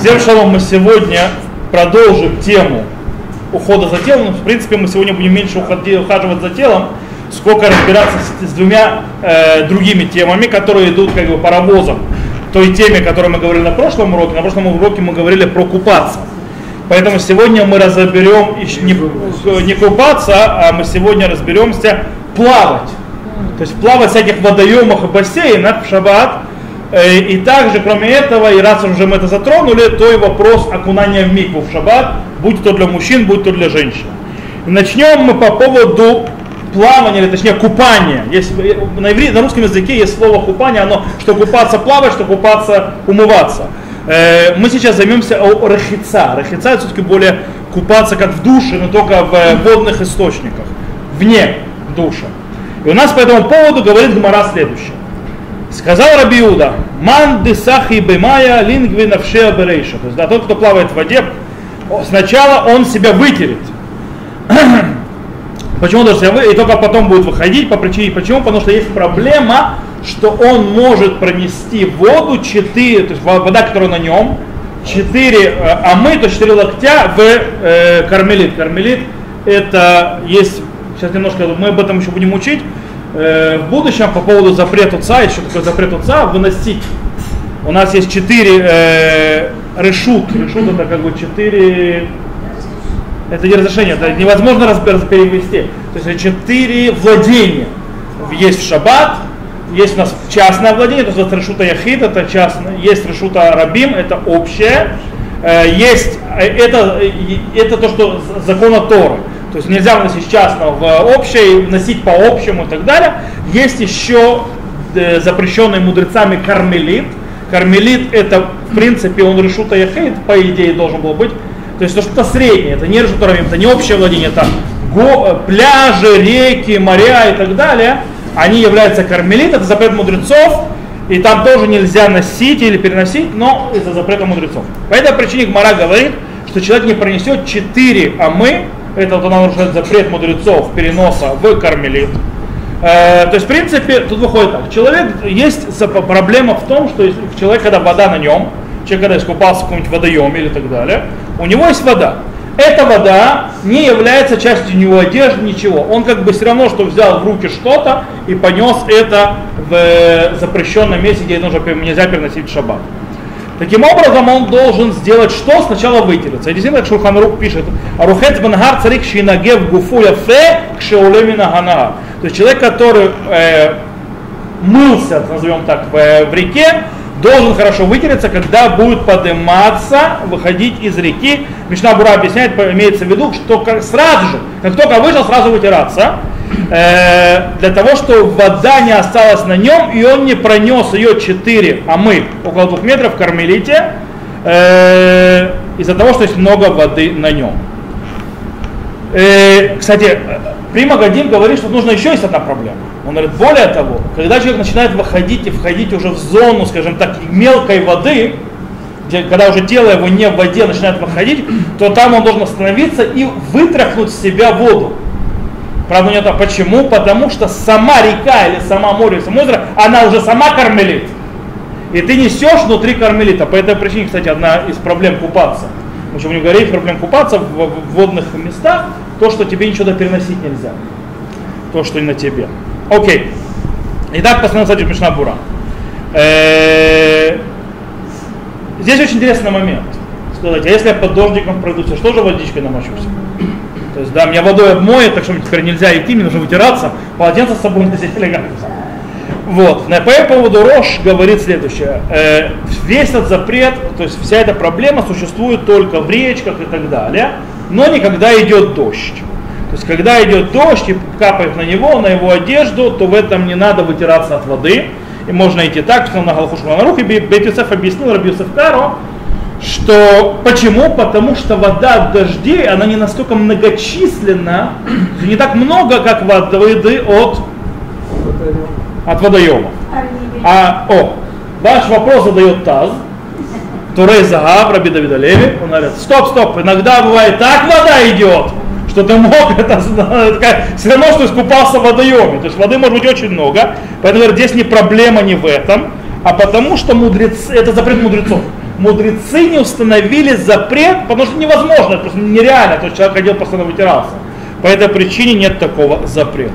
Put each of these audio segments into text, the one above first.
Всем шалом, мы сегодня продолжим тему ухода за телом. В принципе, мы сегодня будем меньше ухаживать за телом, сколько разбираться с, с двумя э, другими темами, которые идут как бы паровозом. Той теме, о которой мы говорили на прошлом уроке. На прошлом уроке мы говорили про купаться. Поэтому сегодня мы разберем не, не купаться, а мы сегодня разберемся плавать. То есть плавать в всяких водоемах и бассейнах в шаббат и также, кроме этого, и раз уже мы это затронули, то и вопрос окунания в микву в шаббат, будь то для мужчин, будь то для женщин. Начнем мы по поводу плавания, или точнее купания. Есть, на, иври, на русском языке есть слово купание, оно что купаться плавать, что купаться умываться. Э, мы сейчас займемся о рахица. Рахица это все-таки более купаться как в душе, но только в э, водных источниках, вне душа. И у нас по этому поводу говорит Гмара следующее. Сказал Рабиуда, ман десахи бемая лингви навшея берейша. То есть да, тот, кто плавает в воде, сначала он себя вытерет. Почему должен себя вы... И только потом будет выходить по причине. Почему? Потому что есть проблема, что он может пронести воду 4, то есть вода, которая на нем, 4 э, амы, то есть 4 локтя в э, кармелит. Кармелит это есть, сейчас немножко, мы об этом еще будем учить, Э, в будущем по поводу запрета ца, еще такой запрет ца, выносить. У нас есть четыре э, решут. Решут это как бы четыре это не разрешение, это невозможно раз, перевести. То есть четыре владения. Есть в шаббат, есть у нас частное владение, то есть решута яхид, это частное, есть решута рабим, это общее, э, есть, э, это, это то, что закона Торы. То есть нельзя вносить частного в общее, вносить по общему и так далее. Есть еще э, запрещенный мудрецами кармелит. Кармелит это в принципе он решута яхейт, по идее должен был быть. То есть то что-то среднее, это не решута это не общее владение, это го, э, пляжи, реки, моря и так далее. Они являются кармелит, это запрет мудрецов, и там тоже нельзя носить или переносить, но из-за запрета мудрецов. По этой причине Гмара говорит, что человек не пронесет 4 амы это вот она нарушает запрет мудрецов переноса в кармелит. Э, то есть, в принципе, тут выходит так. Человек, есть проблема в том, что если человек, когда вода на нем, человек, когда искупался в каком-нибудь водоеме или так далее, у него есть вода. Эта вода не является частью него одежды, ничего. Он как бы все равно, что взял в руки что-то и понес это в запрещенном месте, где нужно, нельзя переносить шаббат. Таким образом, он должен сделать что? Сначала вытереться. И действительно, как Шурханрук пишет, Арухец бангар царик шинагев гуфу яфе кшеулемина ганага. То есть человек, который э, мылся, назовем так, в, в реке, должен хорошо вытереться, когда будет подниматься, выходить из реки. Мишна Бура объясняет, имеется в виду, что сразу же, как только вышел, сразу вытираться, э, для того, чтобы вода не осталась на нем, и он не пронес ее 4, а мы около 2 метров в кармелите, э, из-за того, что есть много воды на нем. Э, кстати, Прима Гадим говорит, что нужно еще есть одна проблема. Он говорит, более того, когда человек начинает выходить и входить уже в зону, скажем так, мелкой воды, где, когда уже тело его не в воде начинает выходить, то там он должен остановиться и вытряхнуть с себя воду. Правда, нет, а почему? Потому что сама река или сама море, само озеро, она уже сама кармелит. И ты несешь внутри кармелита. По этой причине, кстати, одна из проблем купаться. Еще будем говорить проблем купаться в водных местах, то, что тебе ничего переносить нельзя. То, что не на тебе. Окей. Итак, посмотрим, кстати, Мишна Бура. Э, здесь очень интересный момент. Сказать, а если я под дождиком пройдусь, что же водичкой намочусь? То есть, да, меня водой обмоет, так что мне теперь нельзя идти, мне нужно вытираться, полотенце с собой носить элегантно. Вот. На по поводу Рош говорит следующее. Э, весь этот запрет, то есть вся эта проблема существует только в речках и так далее, но не когда идет дождь. То есть когда идет дождь и капает на него, на его одежду, то в этом не надо вытираться от воды. И можно идти так, что на Галахуш Манарух, и Бетюсеф объяснил Рабиусеф Каро, что почему? Потому что вода от дождей, она не настолько многочисленна, не так много, как воды от, от водоема. А, о, ваш вопрос задает Таз, Турей Загав, Раби Давида Леви, он говорит, стоп, стоп, иногда бывает так вода идет, что ты мог, это, это все равно, что искупался в водоеме. То есть воды может быть очень много. Поэтому говорит, здесь не проблема не в этом, а потому что мудрецы, это запрет мудрецов. мудрецы не установили запрет, потому что невозможно, это просто нереально, то есть человек ходил, постоянно вытирался. По этой причине нет такого запрета.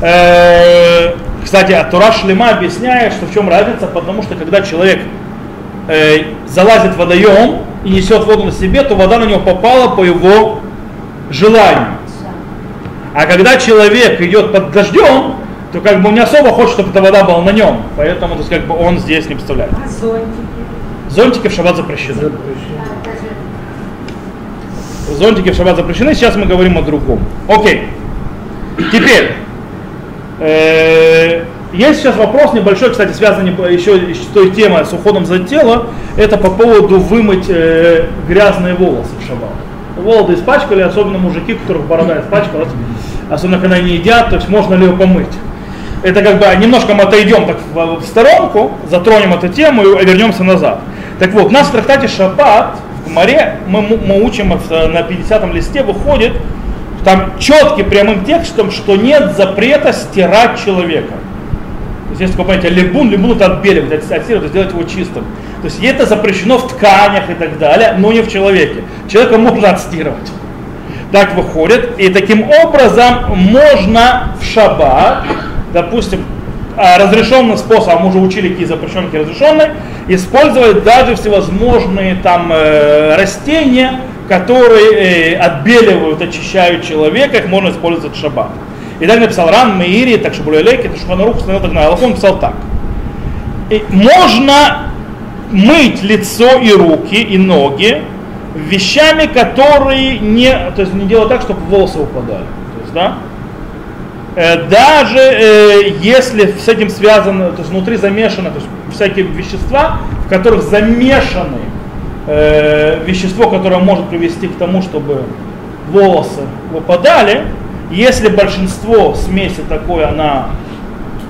Э, кстати, а Тура Шлема объясняет, что в чем разница, потому что когда человек э, залазит в водоем и несет воду на себе, то вода на него попала по его желанию. А когда человек идет под дождем, то как бы он не особо хочет, чтобы эта вода была на нем. Поэтому то есть, как бы он здесь не представляет. А зонтики? Зонтики в шаббат запрещены. запрещены. Зонтики в шаббат запрещены, сейчас мы говорим о другом. Окей. Теперь, э, есть сейчас вопрос небольшой, кстати, связанный еще с той темой, с уходом за тело. Это по поводу вымыть э, грязные волосы в шаббат. Волосы испачкали, особенно мужики, которых борода испачкалась, особенно когда они едят, то есть можно ли ее помыть. Это как бы немножко мы отойдем так в, сторонку, затронем эту тему и вернемся назад. Так вот, у нас в трактате Шаббат в море мы, мы учим на 50 листе выходит там четким прямым текстом, что нет запрета стирать человека. То есть есть такое понятие либун, либун это отбеливать, отстирывать, сделать его чистым. То есть это запрещено в тканях и так далее, но не в человеке. Человека можно отстирывать. Так выходит. И таким образом можно в шаббат, допустим, а, разрешенным способом, мы уже учили, какие запрещенные, какие разрешенные, использовать даже всевозможные там э, растения, которые э, отбеливают, очищают человека, их можно использовать в шаббат. И так написал Ран Меири, так что Булелеки, это Шуханарух, установил так на он писал так. И можно мыть лицо и руки и ноги вещами, которые не, то есть не делать так, чтобы волосы упадали. То есть, да, Э, даже э, если с этим связано, то есть внутри замешано, то есть всякие вещества, в которых замешаны э, вещество, которое может привести к тому, чтобы волосы выпадали, если большинство смеси такое, она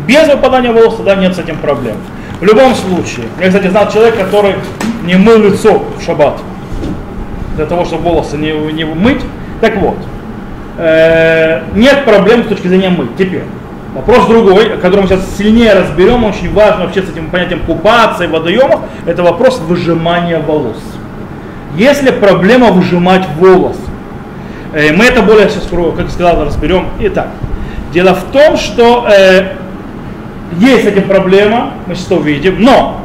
без выпадания волос, тогда нет с этим проблем. В любом случае, я, кстати, знал человека, который не мыл лицо в шаббат, для того, чтобы волосы не, не мыть. Так вот, э, нет проблем с точки зрения мыть. Теперь, вопрос другой, который мы сейчас сильнее разберем, очень важно вообще с этим понятием купаться и водоемах, это вопрос выжимания волос. Если проблема выжимать волос, э, мы это более сейчас, как сказал, разберем. Итак, дело в том, что э, есть с этим проблема, мы сейчас увидим, но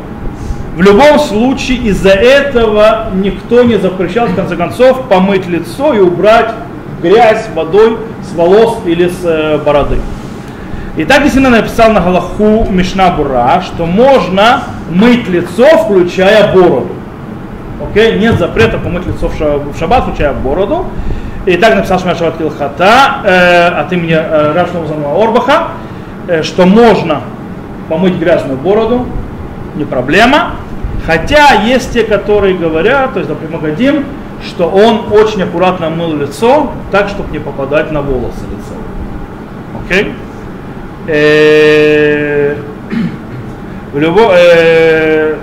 в любом случае из-за этого никто не запрещал, в конце концов, помыть лицо и убрать грязь водой с волос или с э, бороды. И так действительно написал на Галаху Мишна Бура, что можно мыть лицо, включая бороду. Окей? Нет запрета помыть лицо в шаббат, включая бороду. И так написал Шмар Шаббат Килхата э, от имени э, Рашного Орбаха, э, что можно помыть грязную бороду, не проблема. Хотя есть те, которые говорят, то есть, например, Магадим, что он очень аккуратно мыл лицо, так, чтобы не попадать на волосы лица. Окей? Э, э,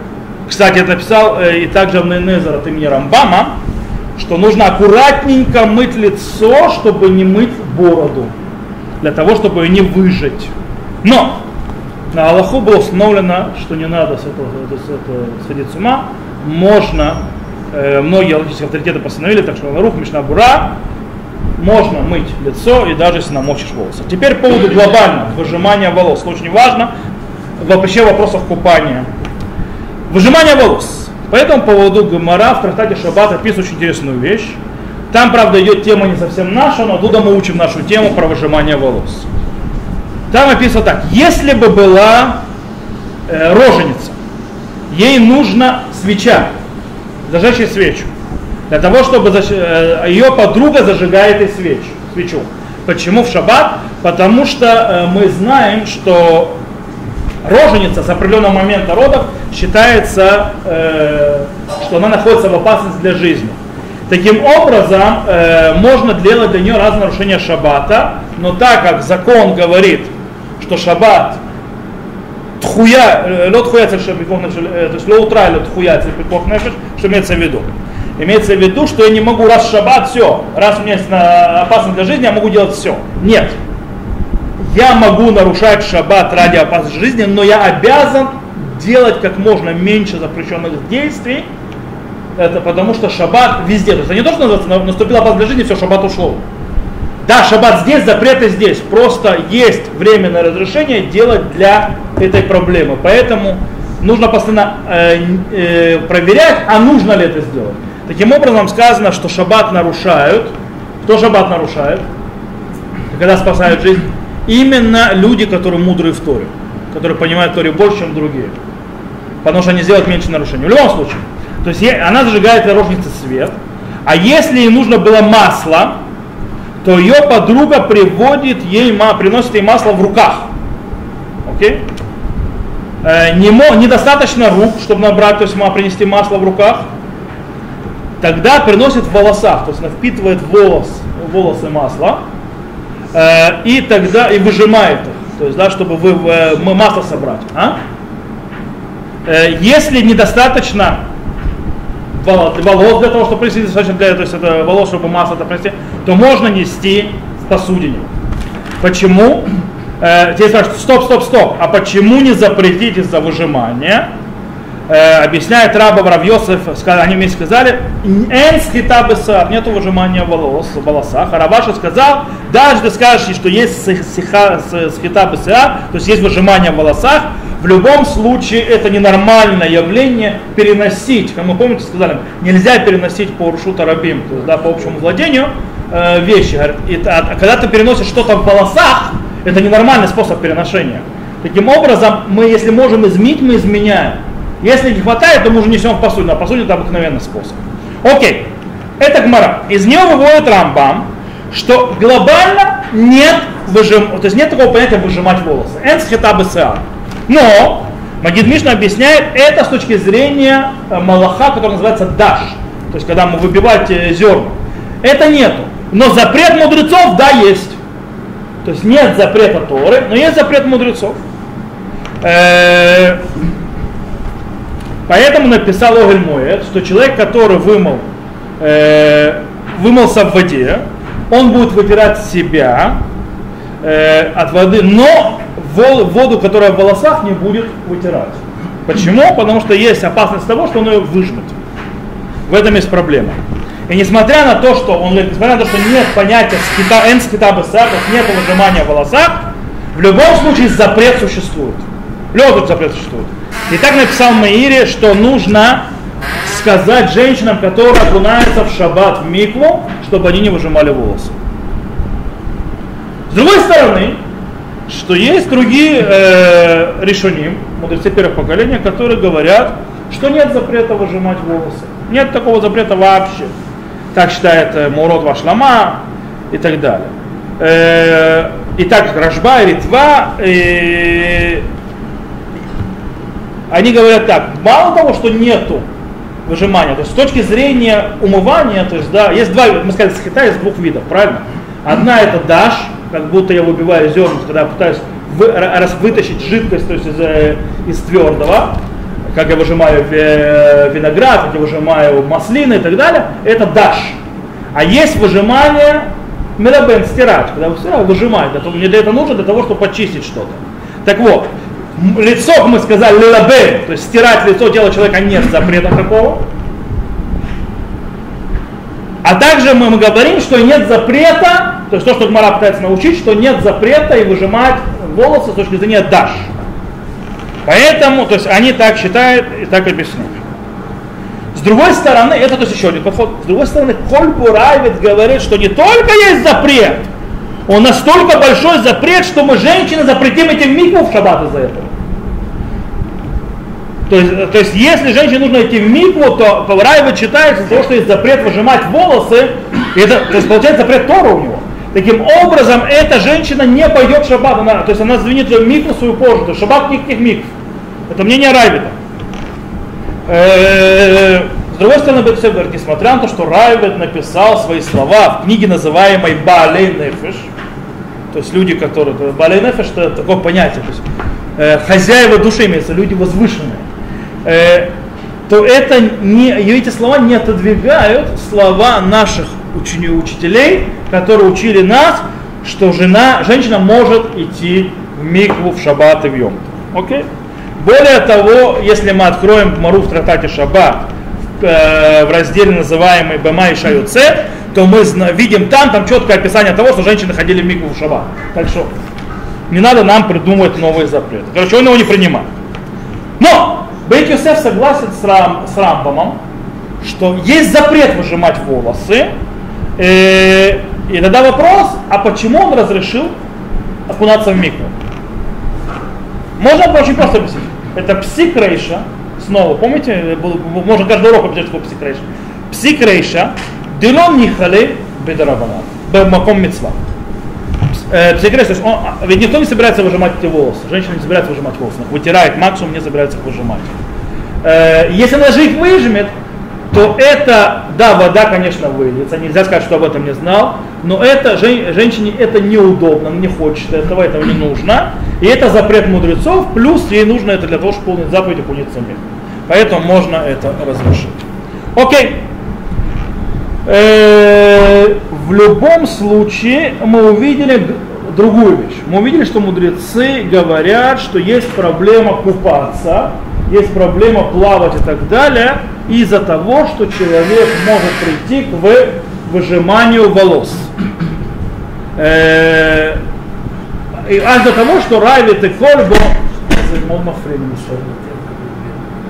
кстати, я написал э, и также в Нейнезер от имени Рамбама, что нужно аккуратненько мыть лицо, чтобы не мыть бороду, для того, чтобы ее не выжать. Но на Аллаху было установлено, что не надо с этого, с этого сходить с ума, можно э, многие логические авторитеты постановили, так что рух Мишна Бура можно мыть лицо и даже если намочишь волосы. Теперь по поводу глобального выжимания волос. Очень важно вообще вопросов купания. Выжимание волос. По этому поводу Гамара в трактате Шаббат описывает очень интересную вещь. Там, правда, идет тема не совсем наша, но оттуда мы учим нашу тему про выжимание волос. Там описано так. Если бы была э, роженица, ей нужна свеча, зажечь свечу. Для того, чтобы заж... Э, ее подруга зажигает и свеч, свечу. Почему в шаббат? Потому что э, мы знаем, что роженица с определенного момента родов считается, э, что она находится в опасности для жизни. Таким образом, э, можно делать для нее разные нарушения шаббата, но так как закон говорит, что шаббат тхуя, лед хуя цельшем пикох то есть ло утра лед хуя цельшем пикох нефеш, что имеется в виду? Имеется в виду, что я не могу раз шаббат, все, раз у меня есть опасно для жизни, я могу делать все. Нет. Я могу нарушать шаббат ради опасности жизни, но я обязан делать как можно меньше запрещенных действий, это потому что шаббат везде. То есть не то, что называется, наступила пауза для жизни, все, шаббат ушел. Да, шаббат здесь, запреты здесь. Просто есть временное разрешение делать для этой проблемы. Поэтому нужно постоянно э, э, проверять, а нужно ли это сделать. Таким образом сказано, что шаббат нарушают. Кто шаббат нарушает? Когда спасают жизнь? Именно люди, которые мудрые в Торе, которые понимают Торе больше, чем другие. Потому что они сделают меньше нарушений. В любом случае. То есть она зажигает для рожницы свет. А если ей нужно было масло, то ее подруга приводит ей, приносит ей масло в руках. Окей? Э, не, недостаточно рук, чтобы набрать, то есть принести масло в руках. Тогда приносит в волосах, то есть она впитывает волос, волосы масла. Э, и тогда и выжимает их, то есть, да, чтобы вы, э, масло собрать. А? Если недостаточно волос для того, чтобы принести, достаточно для, то есть это волос, чтобы масло это принести, то можно нести в посудине. Почему? Э, здесь спрашивают, стоп, стоп, стоп, а почему не запретить из-за выжимания? Э, объясняет раба Равьосов, они вместе сказали, хитабеса, нету выжимания волос, в волосах. А Раваша сказал, даже ты скажешь, что есть схитабеса, то есть есть выжимание в волосах, в любом случае это ненормальное явление переносить. Как мы помните, сказали, нельзя переносить по рушута рабим, то есть да, по общему владению э, вещи. И, а, а когда ты переносишь что-то в волосах, это ненормальный способ переношения. Таким образом, мы, если можем изменить, мы изменяем. Если не хватает, то мы уже несем в посуду. А посуде это обыкновенный способ. Окей. Это гмара. Из нее выводит Рамбам, что глобально нет выжим, то есть нет такого понятия выжимать волосы. Энс хитабы но Магид Мишна объясняет это с точки зрения э, малаха, который называется даш. То есть когда мы выбиваем зерна. Это нету. Но запрет мудрецов, да, есть. То есть нет запрета Торы, но есть запрет мудрецов. Э, поэтому написал Огель Моет, что человек, который вымыл, э, вымылся в воде, он будет вытирать себя от воды, но воду, которая в волосах, не будет вытирать. Почему? Потому что есть опасность того, что он ее выжмет. В этом есть проблема. И несмотря на то, что он несмотря на то, что нет понятия скита, эн скита нет выжимания в волосах, в любом случае запрет существует. Случае запрет существует. И так написал Маире, что нужно сказать женщинам, которые окунаются в шаббат в микву, чтобы они не выжимали волосы. С другой стороны, что есть другие э, решения, мудрецы первых поколения, которые говорят, что нет запрета выжимать волосы. Нет такого запрета вообще. Так считает э, Мурод Вашлама и так далее. Э, и так Рожба и Ритва, э, они говорят так, мало того, что нету выжимания, то есть с точки зрения умывания, то есть, да, есть два, мы сказали, с Китая есть двух видов, правильно? Одна это даш, как будто я выбиваю зерна, когда пытаюсь вы, раз, вытащить жидкость то есть из, э, из твердого, как я выжимаю виноград, как я выжимаю маслины и так далее, это даш. А есть выжимание мелабен, стирать, когда вы выжимаете, мне для этого нужно для того, чтобы почистить что-то. Так вот, лицо, мы сказали, лилабен, то есть стирать лицо тела человека нет запрета такого. А также мы, мы говорим, что нет запрета, то есть то, что Гмара пытается научить, что нет запрета и выжимать волосы с точки зрения даш. Поэтому, то есть они так считают и так объясняют. С другой стороны, это то есть еще один подход. С другой стороны, Коль Бурайвит говорит, что не только есть запрет, он настолько большой запрет, что мы женщины запретим этим микву в шаббат из-за этого. То есть, то есть если женщине нужно идти в микву, то по Райве читается то, что есть запрет выжимать волосы, это, то есть получается запрет Тора у него. Таким образом, эта женщина не пойдет в шаббат, она, то есть она звенит в микву свою кожу, то есть шаббат никаких микв. Это мнение Райвита. Э, с другой стороны, Бетсев говорит, несмотря на то, что Райвит написал свои слова в книге, называемой Балей Нефиш, то есть люди, которые... Балей Нефиш это такое понятие, то есть э, хозяева души имеются, люди возвышенные. Э, то это не, эти слова не отодвигают слова наших учителей, которые учили нас, что жена, женщина может идти в микву в шаббат и в йом. Окей? Более того, если мы откроем Мару в трактате Шаббат, э, в разделе называемый Бема и Шаюце, то мы видим там, там четкое описание того, что женщины ходили в микву в Шаббат. Так что не надо нам придумывать новые запреты. Короче, он его не принимает. Но Бейт Йосеф согласен с, Рам, с Рамбамом, что есть запрет выжимать волосы. Э, и тогда вопрос, а почему он разрешил окунаться в микву? Можно очень просто объяснить. Это псикрейша, снова, помните, можно каждый урок объяснить, что псикрейша. Псикрейша, дилон нихали бедарабана, бемаком мецва. Псикрейша, то есть он, а, ведь никто не собирается выжимать эти волосы, женщина не собирается выжимать волосы, вытирает максимум, не собирается выжимать. Э, если она же их выжмет, то это, да, вода, конечно, выльется, нельзя сказать, что об этом не знал, но это, женщине это неудобно, не хочет этого, этого не нужно, и это запрет мудрецов, плюс ей нужно это для того, чтобы выполнить заповедь окуниться в Поэтому можно это разрешить. Окей. Э, в любом случае мы увидели другую вещь. Мы увидели, что мудрецы говорят, что есть проблема купаться, есть проблема плавать и так далее, из-за того, что человек может прийти к выжиманию волос. Э, и аж до того, что райвит и кольбо,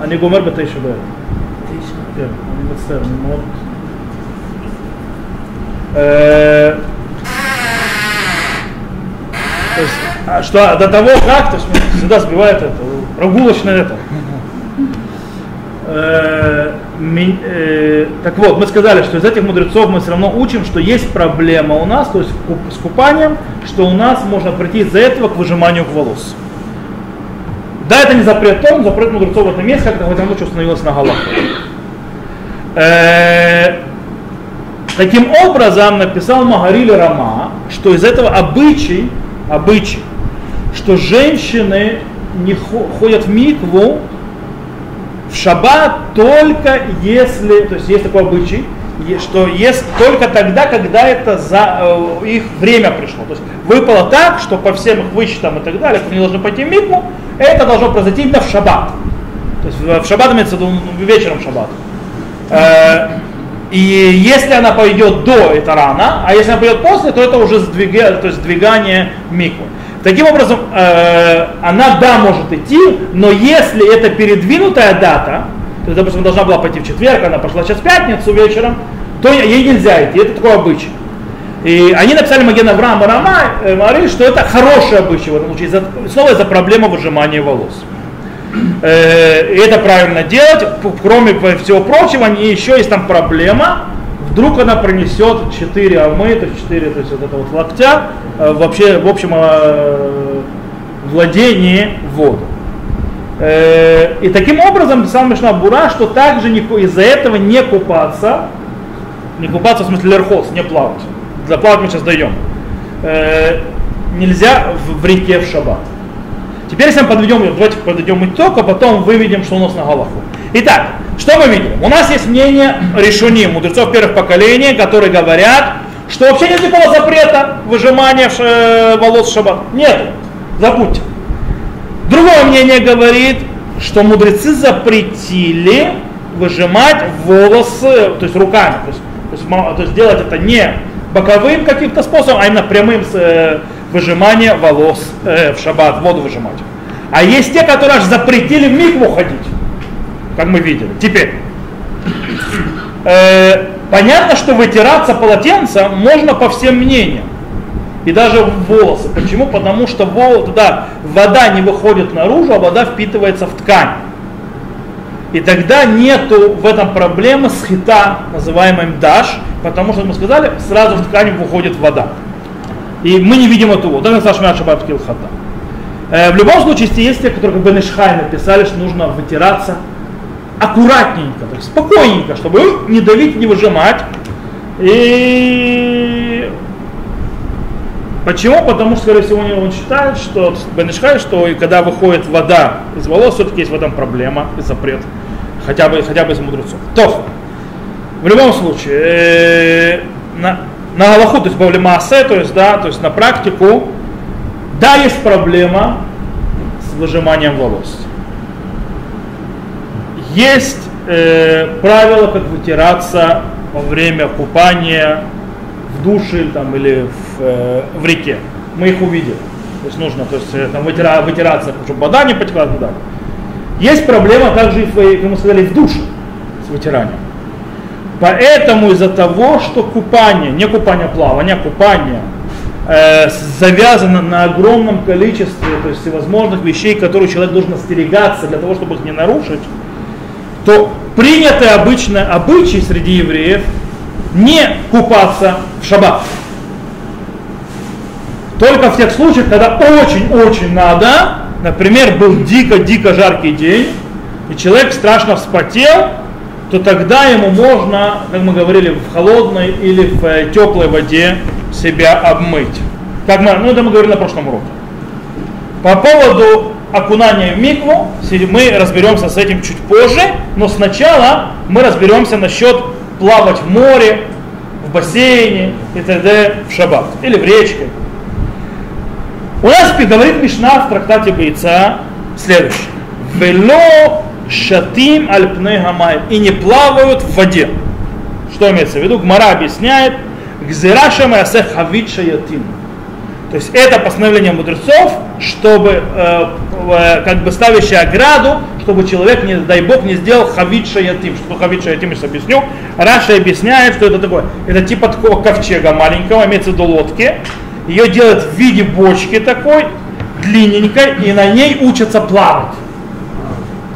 אני גומר בתשע בערב. כן, אני מצטער, אני מאוד... То есть, что до того как, то есть всегда сбивает это, прогулочное это. Э, э, так вот, мы сказали, что из этих мудрецов мы все равно учим, что есть проблема у нас, то есть с купанием, что у нас можно прийти из-за этого к выжиманию волос. Да, это не запрет он, запрет мудрецов в этом месте, как в этом случае установилось на головах. Э, таким образом написал Магарили Рама, что из этого обычай, обычай, что женщины не ходят в микву в шаббат только если, то есть есть такой обычай, что есть только тогда, когда это за э, их время пришло. То есть выпало так, что по всем их вычетам и так далее, они должны пойти в микву, это должно произойти именно в шаббат. То есть в шаббат имеется в ну, вечером шаббат. Э, и если она пойдет до, это рано, а если она пойдет после, то это уже сдвига, то есть сдвигание миквы. Таким образом, э, она, да, может идти, но если это передвинутая дата, то допустим, должна была пойти в четверг, она пошла сейчас в пятницу вечером, то ей нельзя идти, это такой обычай. И они написали Маген Авраам и Рама, э, говорили, что это хороший обычай в этом случае, снова из-за проблемы выжимания волос. Э, и это правильно делать, кроме всего прочего, еще есть там проблема, вдруг она пронесет 4 амы, то есть 4, то есть вот это вот локтя, э, вообще, в общем, э, владении воду. Э, и таким образом писал Мишна Бура, что также из-за этого не купаться, не купаться в смысле лерхоз, не плавать. Для плавать мы сейчас даем. Нельзя в реке в шаббат. Теперь, если мы подведем, давайте подведем итог, а потом выведем, что у нас на голову. Итак, что мы видим? У нас есть мнение решений мудрецов первых поколений, которые говорят, что вообще нет никакого запрета выжимания э, волос в шаббат. Нет, забудьте. Другое мнение говорит, что мудрецы запретили выжимать волосы, то есть руками, то есть, то есть, то есть делать это не боковым каким-то способом, а именно прямым э, выжимание волос э, в шаббат, воду выжимать. А есть те, которые аж запретили в микву ходить как мы видели. Теперь, э, понятно, что вытираться полотенцем можно по всем мнениям. И даже волосы. Почему? Потому что волос, да, вода не выходит наружу, а вода впитывается в ткань. И тогда нету в этом проблемы с хита, называемым даш, потому что мы сказали, сразу в ткань выходит вода. И мы не видим воду. Даже Сашмят Шабат Килхата. В любом случае, есть те, которые как Бенешхай написали, что нужно вытираться аккуратненько, то есть спокойненько, чтобы не давить, не выжимать. И почему? Потому что, скорее всего, он считает, что Бенешхай, что когда выходит вода из волос, все-таки есть в этом проблема и запрет, хотя бы, хотя бы из мудрецов. То, в любом случае, э, на, на Галаху, то есть Бавлемаасе, то есть, да, то есть на практику, да, есть проблема с выжиманием волос. есть э, правило, как вытираться во время купания в душе там, или в, э, в реке. Мы их увидели. То есть нужно то есть, э, там, вытира, вытираться, чтобы вода не потекла туда. Есть проблема также, и, как мы сказали, в душе с вытиранием. Поэтому из-за того, что купание, не купание плавание, купание э, завязано на огромном количестве то есть, всевозможных вещей, которые человек должен остерегаться для того, чтобы их не нарушить, то принятый обычно обычай среди евреев не купаться в шаббат. Только в тех случаях, когда очень-очень надо, например, был дико-дико жаркий день, и человек страшно вспотел, то тогда ему можно, как мы говорили, в холодной или в э, теплой воде себя обмыть. Как мы, ну это мы говорили на прошлом уроке. По поводу окунания в микву мы разберемся с этим чуть позже, но сначала мы разберемся насчет плавать в море, в бассейне и т.д. в шаббат или в речке. У нас говорит Мишна в трактате Бойца следующее. Шатим аль гамай и не плавают в воде. Что имеется в виду? Гмара объясняет, гзираша маясе хавит шаятим. То есть это постановление мудрецов, чтобы э, э, как бы ставящее ограду, чтобы человек, не дай бог, не сделал хавит шаятим. Что хавит шаятим, я объясню. Раша объясняет, что это такое. Это типа такого ковчега маленького, имеется в виду лодки. Ее делают в виде бочки такой, длинненькой, и на ней учатся плавать.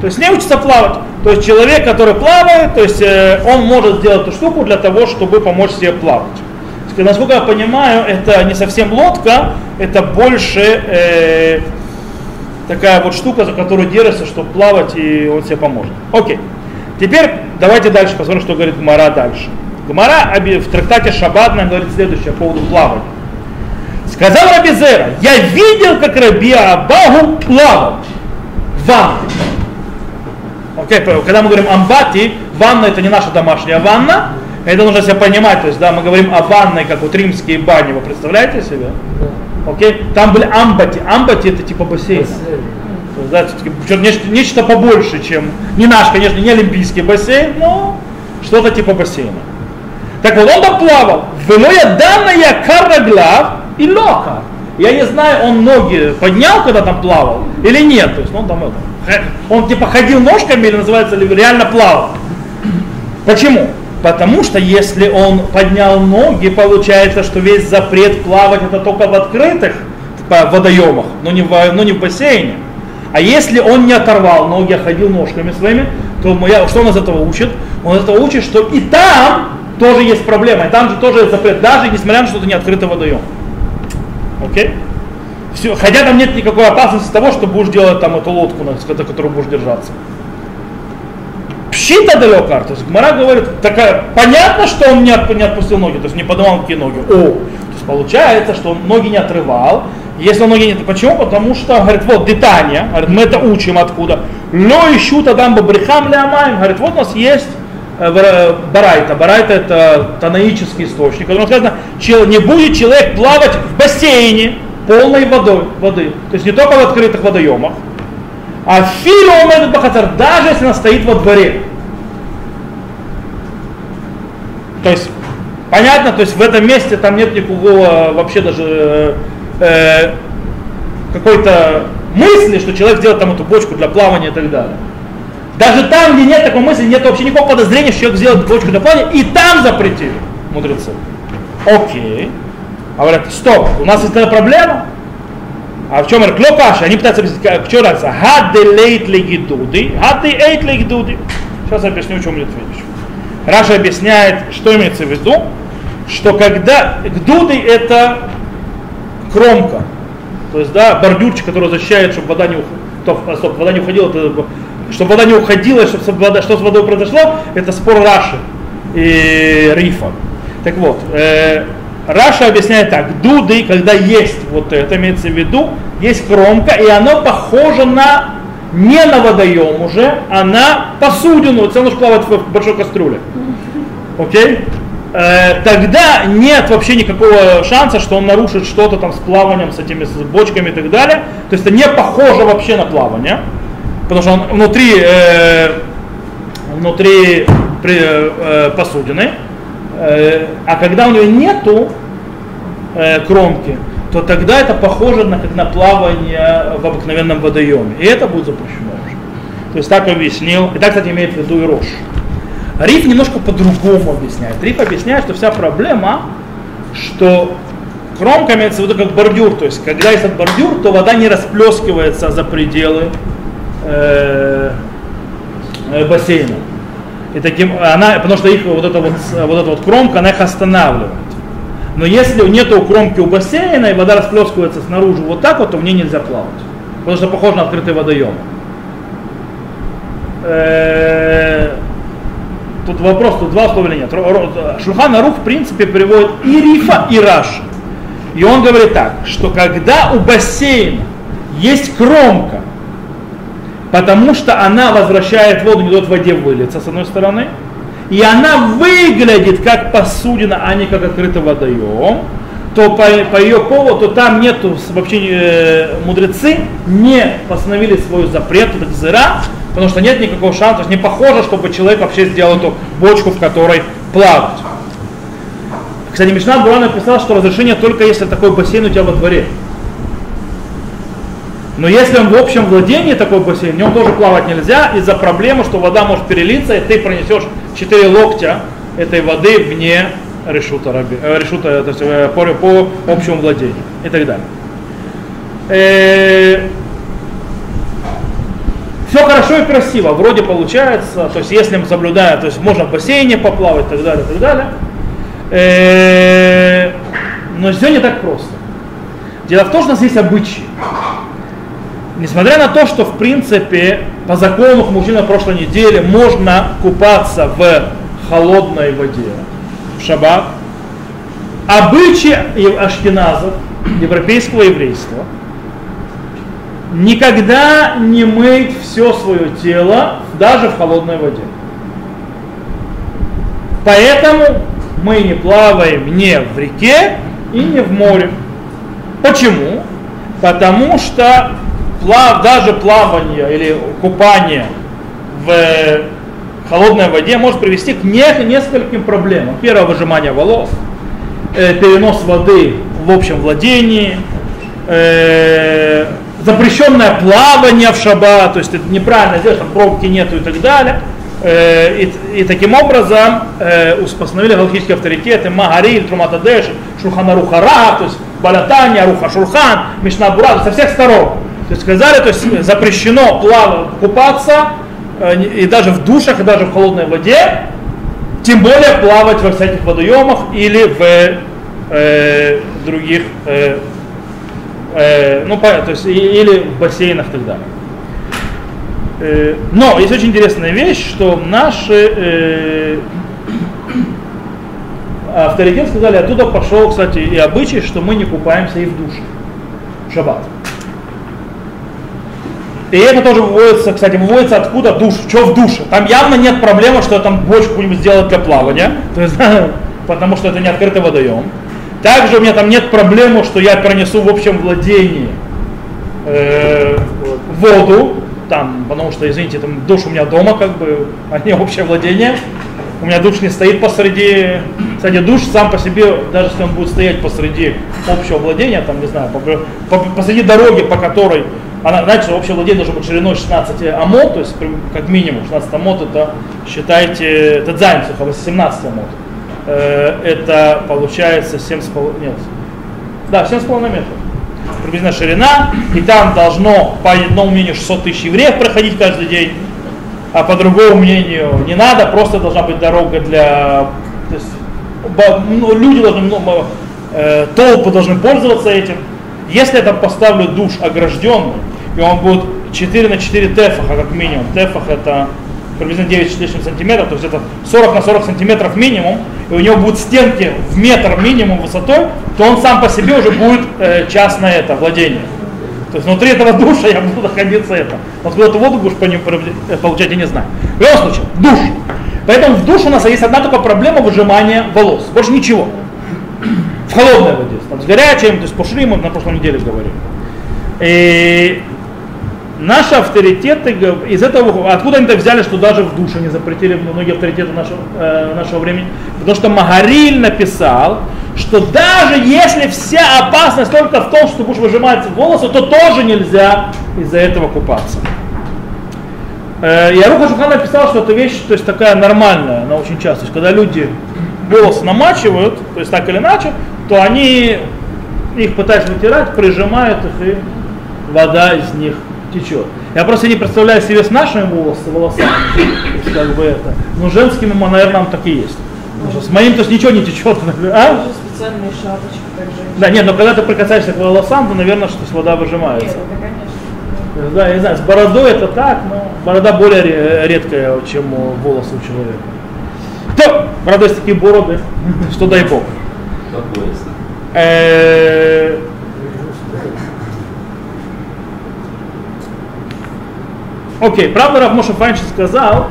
То есть не учится плавать. То есть человек, который плавает, то есть э, он может сделать эту штуку для того, чтобы помочь себе плавать. Есть, насколько я понимаю, это не совсем лодка, это больше э, такая вот штука, за которую держится, чтобы плавать, и он себе поможет. Окей. Теперь давайте дальше посмотрим, что говорит Гмара дальше. Гмара в трактате Шаббат говорит следующее по поводу плавания. Сказал Рабизера, я видел, как Раби Абагу плавал в ванне. Окей, okay, когда мы говорим амбати, ванна это не наша домашняя ванна, это нужно себе понимать, то есть, да, мы говорим о ванной, как вот римские бани, вы представляете себе? Окей, okay? там были амбати, амбати это типа бассейн. Да, нечто, нечто побольше, чем, не наш, конечно, не олимпийский бассейн, но что-то типа бассейна. Так вот, он там плавал. Велоя данная карраглав и лока. Я не знаю, он ноги поднял, когда там плавал, или нет. То есть, ну, он там это, он типа ходил ножками или называется реально плавал. Почему? Потому что если он поднял ноги, получается, что весь запрет плавать это только в открытых водоемах, но не в, но не в бассейне. А если он не оторвал ноги, а ходил ножками своими, то что он из этого учит? Он из этого учит, что и там тоже есть проблема, и там же тоже есть запрет, даже несмотря на то, что это не открытый водоем. Окей? Все, хотя там нет никакой опасности того, что будешь делать там эту лодку, на которую будешь держаться. Пщита далекар, то есть Гмара говорит, такая, понятно, что он не, от, не отпустил ноги, то есть не поднимал какие ноги. О, то есть получается, что он ноги не отрывал. Если он ноги не почему? Потому что, говорит, вот детание, говорит, мы это учим откуда. Ло ищу там брехам лямаем, говорит, вот у нас есть Барайта. Барайта это танаический источник, в котором сказано, не будет человек плавать в бассейне, полной водой, воды. То есть не только в открытых водоемах. А филиомед бахатар, даже если она стоит во дворе. То есть, понятно, то есть в этом месте там нет никакого вообще даже э, какой-то мысли, что человек сделает там эту бочку для плавания и так далее. Даже там, где нет такой мысли, нет вообще никакого подозрения, что человек сделает бочку для плавания, и там запретили мудрецы. Окей. А говорят, стоп, у нас есть проблема. А в чем это? Клопаша, они пытаются объяснить, в чем разница? Хадде лейт легидуди, хадде эйт легидуди. Сейчас я объясню, в чем идет речь. Раша объясняет, что имеется в виду, что когда гдуды это кромка, то есть, да, бордюрчик, который защищает, чтобы вода не уходила, стоп, вода не уходила, это, чтобы вода не уходила, чтобы вода, что с водой произошло, это спор Раши и Рифа. Так вот, э, Раша объясняет так, дуды, когда есть вот это, имеется в виду, есть кромка, и оно похоже на не на водоем уже, а на посудину, нужно плавать в большой кастрюле. Окей? Э, тогда нет вообще никакого шанса, что он нарушит что-то там с плаванием, с этими с бочками и так далее. То есть это не похоже вообще на плавание, потому что он внутри э, внутри при, э, посудины, э, а когда у нее нету э, кромки, то тогда это похоже на, как на плавание в обыкновенном водоеме. И это будет запрещено уже. То есть так объяснил, и так, кстати, имеет в виду и Рош. Риф немножко по-другому объясняет. Риф объясняет, что вся проблема, что кромка имеется в виду как бордюр, то есть когда есть этот бордюр, то вода не расплескивается за пределы э, бассейна. И таким, она, потому что их вот эта вот, вот эта вот кромка, она их останавливает. Но если нет кромки у бассейна и вода расплескивается снаружи вот так вот, то в ней нельзя плавать. Потому что похоже на открытый водоем. Э, тут вопрос, тут два слова или нет. Шульхан Арух в принципе переводит и Рифа, и Раши. И он говорит так, что когда у бассейна есть кромка, потому что она возвращает воду, не дает воде вылиться с одной стороны, и она выглядит как посудина, а не как открытый водоем, то по, по ее поводу там нету вообще э, мудрецы не постановили свой запрет, это зыра, потому что нет никакого шанса, то не похоже, чтобы человек вообще сделал эту бочку, в которой плавать. Кстати, Мишна Бура написал, что разрешение только если такой бассейн у тебя во дворе. Но если он в общем владении такой бассейн, в нем тоже плавать нельзя из-за проблемы, что вода может перелиться, и ты пронесешь 4 локтя этой воды вне решута, э, решута то есть, э, по, по общему владению и так далее. Э, все хорошо и красиво, вроде получается, то есть если мы соблюдаем, то есть можно в бассейне поплавать и так далее, и так далее. Но все не так просто. Дело в том, что у нас есть обычаи. Несмотря на то, что в принципе по закону мужчин на прошлой неделе можно купаться в холодной воде в шаббат, обычаи ашкеназов, европейского еврейства, никогда не мыть все свое тело даже в холодной воде. Поэтому мы не плаваем не в реке и не в море. Почему? Потому что плав, даже плавание или купание в холодной воде может привести к нескольким проблемам. Первое, выжимание волос, э, перенос воды в общем владении, э, запрещенное плавание в шаббат, то есть это неправильно сделать, там пробки нету и так далее. Э, и, и таким образом э, установили галактические авторитеты Магари, Труматадеш, Шурханарухара, то есть Балатания, Руха Шурхан, Мишна Бура, со всех сторон. То есть сказали, то есть запрещено плавать, купаться, э, и даже в душах, и даже в холодной воде, тем более плавать во всяких водоемах или в э, других, э, э, ну, то есть, или в бассейнах и так далее. Э, но есть очень интересная вещь, что наши э, авторитеты сказали, оттуда пошел, кстати, и обычай, что мы не купаемся и в душе. Шаббат. И это тоже выводится, кстати, выводится откуда душ, что в душе. Там явно нет проблемы, что там бочку сделать для плавания, то есть, потому что это не открытый водоем. Также у меня там нет проблемы, что я пронесу в общем владении э, воду, там, потому что, извините, там душ у меня дома, как бы, а не общее владение. У меня душ не стоит посреди, кстати, душ сам по себе, даже если он будет стоять посреди общего владения, там, не знаю, по, по, посреди дороги, по которой, она, знаете, общее владение должно быть шириной 16 амот, то есть как минимум 16 амот, это, считайте, это дзаймцуха, 18 амот. Э, это получается 7,5, нет, да, 7,5 метров приблизительно ширина, и там должно, по одному мнению, 600 тысяч евреев проходить каждый день, а по другому мнению не надо, просто должна быть дорога для... То есть, ну, люди должны, ну, э, толпы должны пользоваться этим. Если я там поставлю душ огражденный, и он будет 4 на 4 тефаха, как минимум, тефах это приблизительно 9 с лишним сантиметров, то есть это 40 на 40 сантиметров минимум, и у него будут стенки в метр минимум высотой, то он сам по себе уже будет э, частное это, владение. То есть внутри этого душа я буду находиться это. Откуда ты воду будешь по нему э, получать, я не знаю. В любом случае, душ. Поэтому в душе у нас есть одна только проблема выжимания волос. Больше ничего. В холодной воде. Там, с горячим, то есть по шриму на прошлой неделе говорили. И Наши авторитеты, из этого, откуда они так взяли, что даже в душе не запретили многие авторитеты нашего, э, нашего времени? Потому что Магариль написал, что даже если вся опасность только в том, что будешь выжимать волосы, то тоже нельзя из-за этого купаться. Э, и Аруха Шухан написал, что эта вещь то есть, такая нормальная, она очень часто. То есть, когда люди волосы намачивают, то есть так или иначе, то они их пытаются вытирать, прижимают их, и вода из них течет. Я просто не представляю себе с нашими волосами, волосами, как бы это. Но женскими, наверное, так и есть. Потому что с моим то есть ничего не течет. А? специальные шапочки, Да, нет, но когда ты прикасаешься к волосам, то, наверное, что вода выжимается. Нет, это, конечно. Да, я не знаю, с бородой это так, но борода более редкая, чем волосы у человека. То, есть такие бороды, что дай бог. Э, окей, правда, Равмоша Файншин сказал,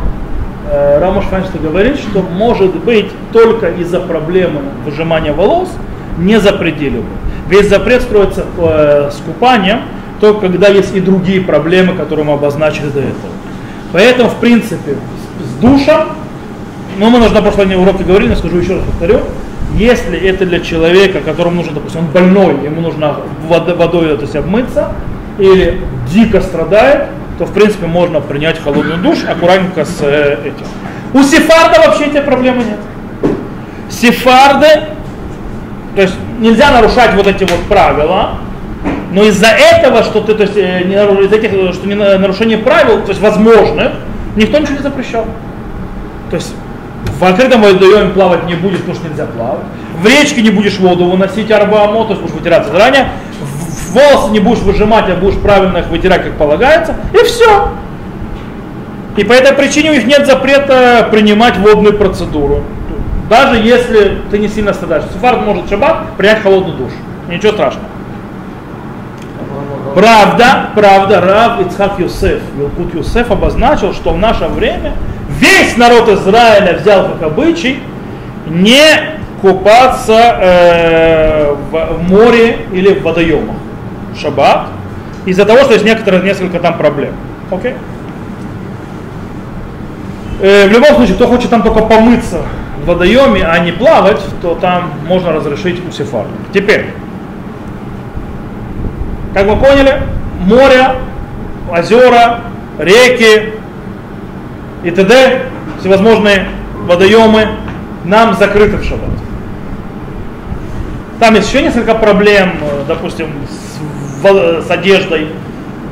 э, Рамош Файнштейн говорит, что может быть только из-за проблемы выжимания волос не запретили бы. Весь запрет строится э, с купанием, только когда есть и другие проблемы, которые мы обозначили до этого. Поэтому, в принципе, с душем, ну мы на прошлом уроке говорили, но скажу еще раз повторю, если это для человека, которому нужно, допустим, он больной, ему нужно водой то есть, обмыться, или дико страдает, то в принципе можно принять холодный душ аккуратненько с э, этим. У сефарда вообще этой проблемы нет. Сефарды, то есть нельзя нарушать вот эти вот правила, но из-за этого, что ты, то есть, э, не, из этих, что не нарушение правил, то есть возможных, никто ничего не запрещал. То есть в открытом водоеме плавать не будет, потому что нельзя плавать. В речке не будешь воду выносить арбамо, то есть будешь вытираться заранее волосы не будешь выжимать, а будешь правильно их вытирать, как полагается, и все. И по этой причине у них нет запрета принимать водную процедуру. Даже если ты не сильно страдаешь. Сефард может шаббат принять холодный душ. Ничего страшного. Правда, правда, Рав Ицхак Юсеф, Вилкут Юсеф обозначил, что в наше время весь народ Израиля взял как обычай не купаться э, в, в море или в водоемах шаббат, из-за того, что есть некоторые, несколько там проблем. Окей? Э, в любом случае, кто хочет там только помыться в водоеме, а не плавать, то там можно разрешить у сефарда. Теперь, как мы поняли, море, озера, реки и т.д. всевозможные водоемы нам закрыты в шаббат. Там есть еще несколько проблем, э, допустим, в, с одеждой.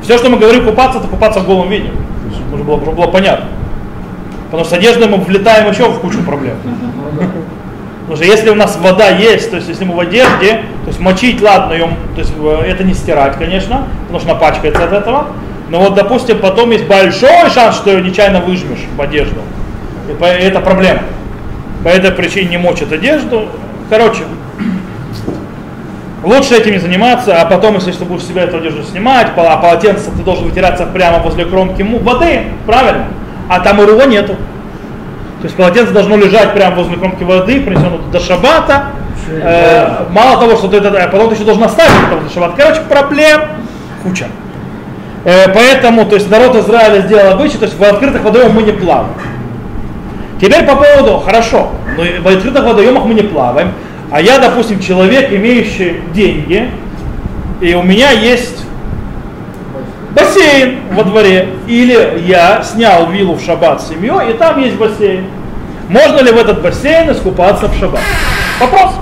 Все, что мы говорим купаться, это купаться в голом виде. Чтобы было, было понятно. Потому что с одеждой мы влетаем еще в кучу проблем. Потому что если у нас вода есть, то есть если мы в одежде, то есть мочить, ладно, ее, то есть э, это не стирать, конечно, потому что напачкается от этого. Но вот, допустим, потом есть большой шанс, что ее нечаянно выжмешь в одежду. И это проблема. По этой причине не мочат одежду. Короче, Лучше этим не заниматься, а потом, если ты будешь себя эту одежду снимать, а полотенце ты должен вытираться прямо возле кромки воды, правильно? А там и рула нету. То есть полотенце должно лежать прямо возле кромки воды, принесено до шабата. Э, мало того, что ты это, а потом ты еще должен оставить это до шабата. Короче, проблем куча. Э, поэтому, то есть народ Израиля сделал обычай, то есть в открытых водоемах мы не плаваем. Теперь по поводу, хорошо, но в открытых водоемах мы не плаваем, а я, допустим, человек, имеющий деньги, и у меня есть бассейн во дворе, или я снял виллу в шаббат с семьей, и там есть бассейн. Можно ли в этот бассейн искупаться в шаббат? Вопрос.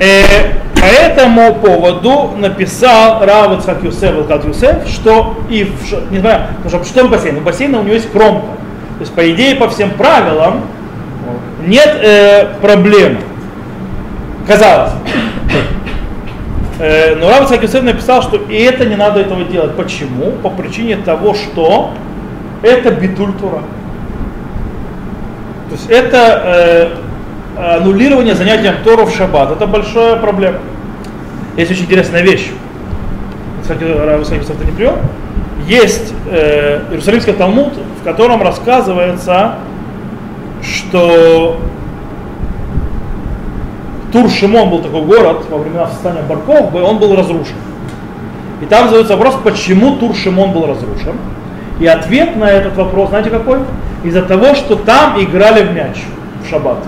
Э, по этому поводу написал Рав Ицхак Юсеф, Илкат Юсеф, что и в, не знаю, что, что в бассейне? У бассейна у него есть кромка. То есть, по идее, по всем правилам нет э, проблемы. Казалось. Э, но Рав Цакисев написал, что и это не надо этого делать. Почему? По причине того, что это битуль Тура. То есть это э, аннулирование занятием Тору в шаббат. Это большая проблема. Есть очень интересная вещь. Кстати, Цакисев это не привел. Есть э, Иерусалимский Талмуд, в котором рассказывается, что Тур-Шимон был такой город во времена восстания Барков, он был разрушен. И там задается вопрос, почему Тур Шимон был разрушен. И ответ на этот вопрос, знаете какой? Из-за того, что там играли в мяч в шаббат.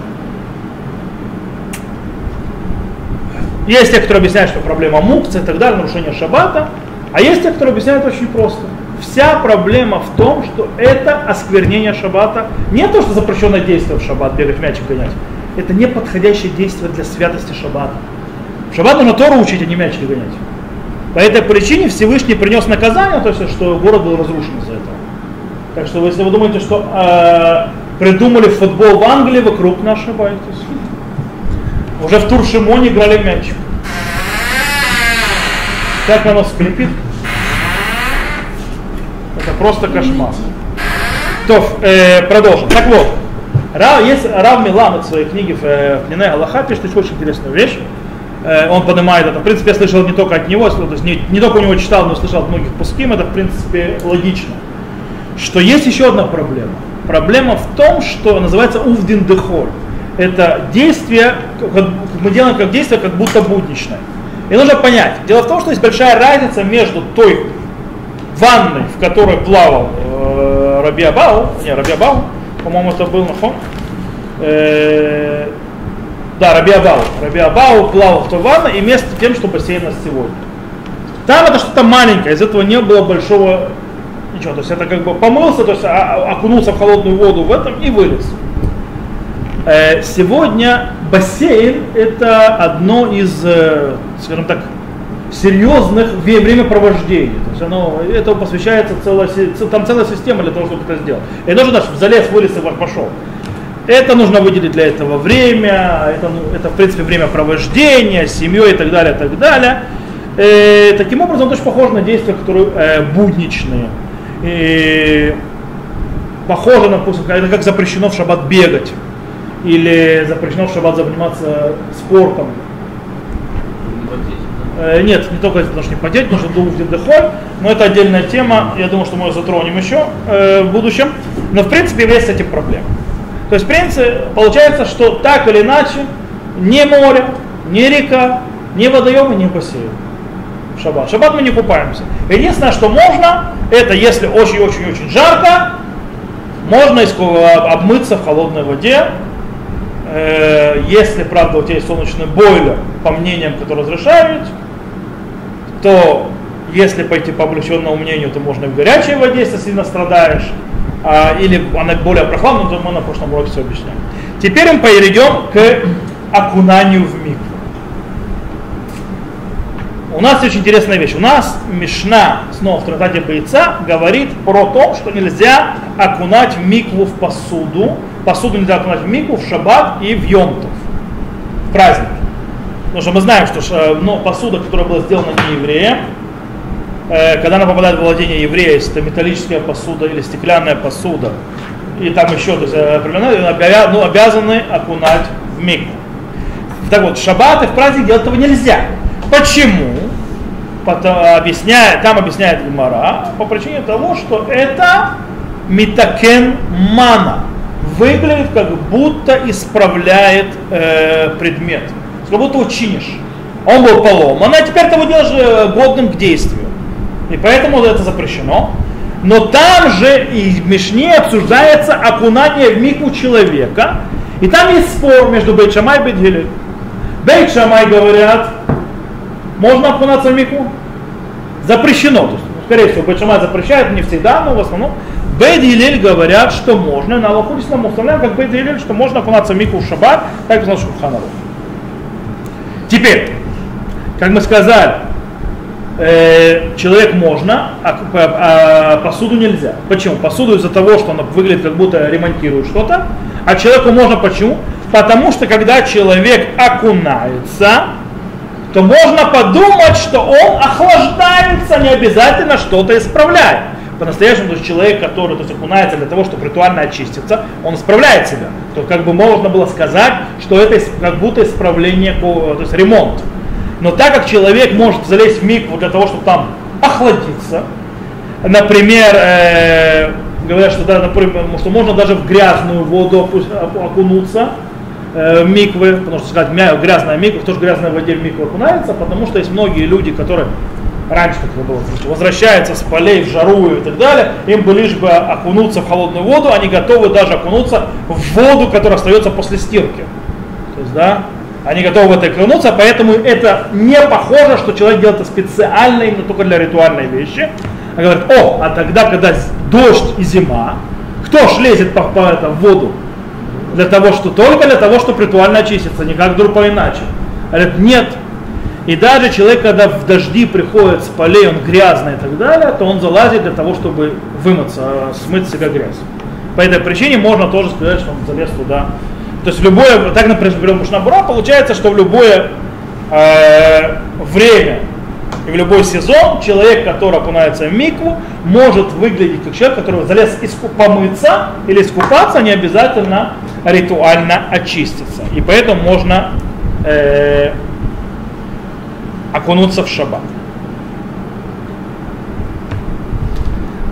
Есть те, которые объясняют, что проблема мукцы и так далее, нарушение шаббата. А есть те, которые объясняют очень просто. Вся проблема в том, что это осквернение шаббата. Не то, что запрещенное действие в шаббат, бегать мячик гонять. Это не подходящее действие для святости шаббата. В шаббат нужно Тору учить, а не мячик гонять. По этой причине Всевышний принес наказание, то есть, что город был разрушен из-за этого. Так что, если вы думаете, что э, придумали футбол в Англии, вы крупно ошибаетесь. Уже в Туршимоне играли в мяч. Как оно скрипит? Это просто кошмар. То, э, продолжим. Так вот, Рав, есть Рав Миламет в своей книге в э, Пнине Галаха пишет очень интересную вещь. Э, он поднимает это. В принципе, я слышал не только от него, то есть не, не только у него читал, но слышал от многих пуским. Это, в принципе, логично. Что есть еще одна проблема. Проблема в том, что называется увдин дехоль. Это действие, мы делаем как действие, как будто будничное. И нужно понять. Дело в том, что есть большая разница между той ванной, в которой плавал э, Раби Абау, не, Раби Абау, по-моему, это был нахон, э, да, Раби Абау. Раби Абау плавал в той ванной, и вместо тем, что нас сегодня. Там это что-то маленькое, из этого не было большого ничего. То есть это как бы помылся, то есть а, а, окунулся в холодную воду в этом и вылез. Э, сегодня бассейн это одно из, э, скажем так, серьезных времяпровождений. То есть оно, это посвящается целая, там целая система для того, чтобы это сделать. И нужно даже залез, вылез и пошел. Это нужно выделить для этого время, это, ну, это в принципе время провождения, семьей и так далее, и так далее. Э, таким образом, это очень похоже на действия, которые э, будничные. И похоже, допустим, это как запрещено в шаббат бегать или запрещено в шаббат заниматься спортом. Э, нет, не только потому что не потеть, нужно думать дохоль, но это отдельная тема, я думаю, что мы ее затронем еще э, в будущем. Но в принципе есть с этим проблема. То есть в принципе получается, что так или иначе ни море, ни река, ни водоемы, ни бассейн. Шаббат. Шаббат мы не купаемся. Единственное, что можно, это если очень-очень-очень жарко, можно обмыться в холодной воде, Э, если, правда, у тебя есть солнечный бойлер, по мнениям, которые разрешают, то если пойти по облегченному мнению, то можно и в горячей воде, если сильно страдаешь, а, или она более прохладная, то мы на прошлом уроке все объясняем. Теперь мы перейдем к окунанию в микву. У нас очень интересная вещь. У нас Мишна, снова в трактате бойца, говорит про то, что нельзя окунать микву в посуду, посуду нельзя окунать в мику, в шаббат и в йомтов, в праздник. Потому что мы знаем, что э, но посуда, которая была сделана не евреем, э, когда она попадает в владение еврея, если это металлическая посуда или стеклянная посуда, и там еще, то есть э, определенно, ну, обязаны окунать в мику. Так вот, в шаббат и в праздник делать этого нельзя. Почему? Потом, объясняет, там объясняет Гмара, по причине того, что это митакен мана выглядит как будто исправляет э, предмет. Как будто чинишь. Он был поломан, а теперь ты его делаешь э, годным к действию. И поэтому это запрещено. Но там же и в Мишне обсуждается окунание в мику человека. И там есть спор между Бейт-Шамай и Бейт-Гилель. Бейт-Шамай говорят, можно окунаться в мику? Запрещено. Скорее всего, Бейт-Шамай запрещает, не всегда, но в основном. Бейд говорят, что можно, на Аллаху мы установляем, как Бейд что можно окунаться в мику в шаббат, и в Шуханарух. Теперь, как мы сказали, э, человек можно, а, а посуду нельзя. Почему? Посуду из-за того, что она выглядит как будто ремонтирует что-то, а человеку можно почему? Потому что когда человек окунается, то можно подумать, что он охлаждается, не обязательно что-то исправляет по-настоящему, то есть человек, который то есть, окунается для того, чтобы ритуально очиститься, он исправляет себя. То как бы можно было сказать, что это как будто исправление, то есть ремонт. Но так как человек может залезть в миг для того, чтобы там охладиться, например, э, говорят, что, да, например, что можно даже в грязную воду окунуться, э, миквы, потому что сказать, грязная миква, кто же в воде в микву окунается, потому что есть многие люди, которые раньше как это было, возвращаются с полей в жару и так далее, им бы лишь бы окунуться в холодную воду, они готовы даже окунуться в воду, которая остается после стирки. То есть, да, они готовы в это окунуться, поэтому это не похоже, что человек делает это специально именно только для ритуальной вещи. А говорит, о, а тогда, когда дождь и зима, кто ж лезет по, по это, в воду? Для того, что только для того, чтобы ритуально очиститься, никак вдруг иначе. Говорит, нет, и даже человек, когда в дожди приходит с полей, он грязный и так далее, то он залазит для того, чтобы вымыться, смыть с себя грязь. По этой причине можно тоже сказать, что он залез туда. То есть любое, так, например, берем Мушнабура, получается, что в любое э, время и в любой сезон человек, который окунается в микву, может выглядеть как человек, который залез иску, помыться или искупаться, не обязательно ритуально очиститься. И поэтому можно э, окунуться в шаббат.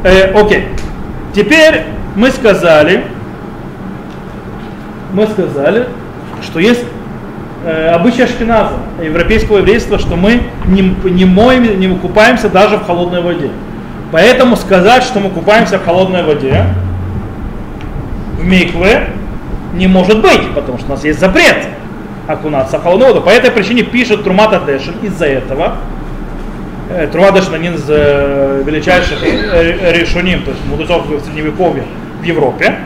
Э, окей. Теперь мы сказали, мы сказали, что есть э, обычай Ашкеназа, европейского еврейства, что мы не, не моем, не купаемся даже в холодной воде. Поэтому сказать, что мы купаемся в холодной воде, в микве, не может быть, потому что у нас есть запрет окунаться в холодную воду. По этой причине пишет Трумата Дешин из-за этого. Э, Трумата Дешин один из э, величайших э, решуним, то есть мудрецов в средневековье в Европе,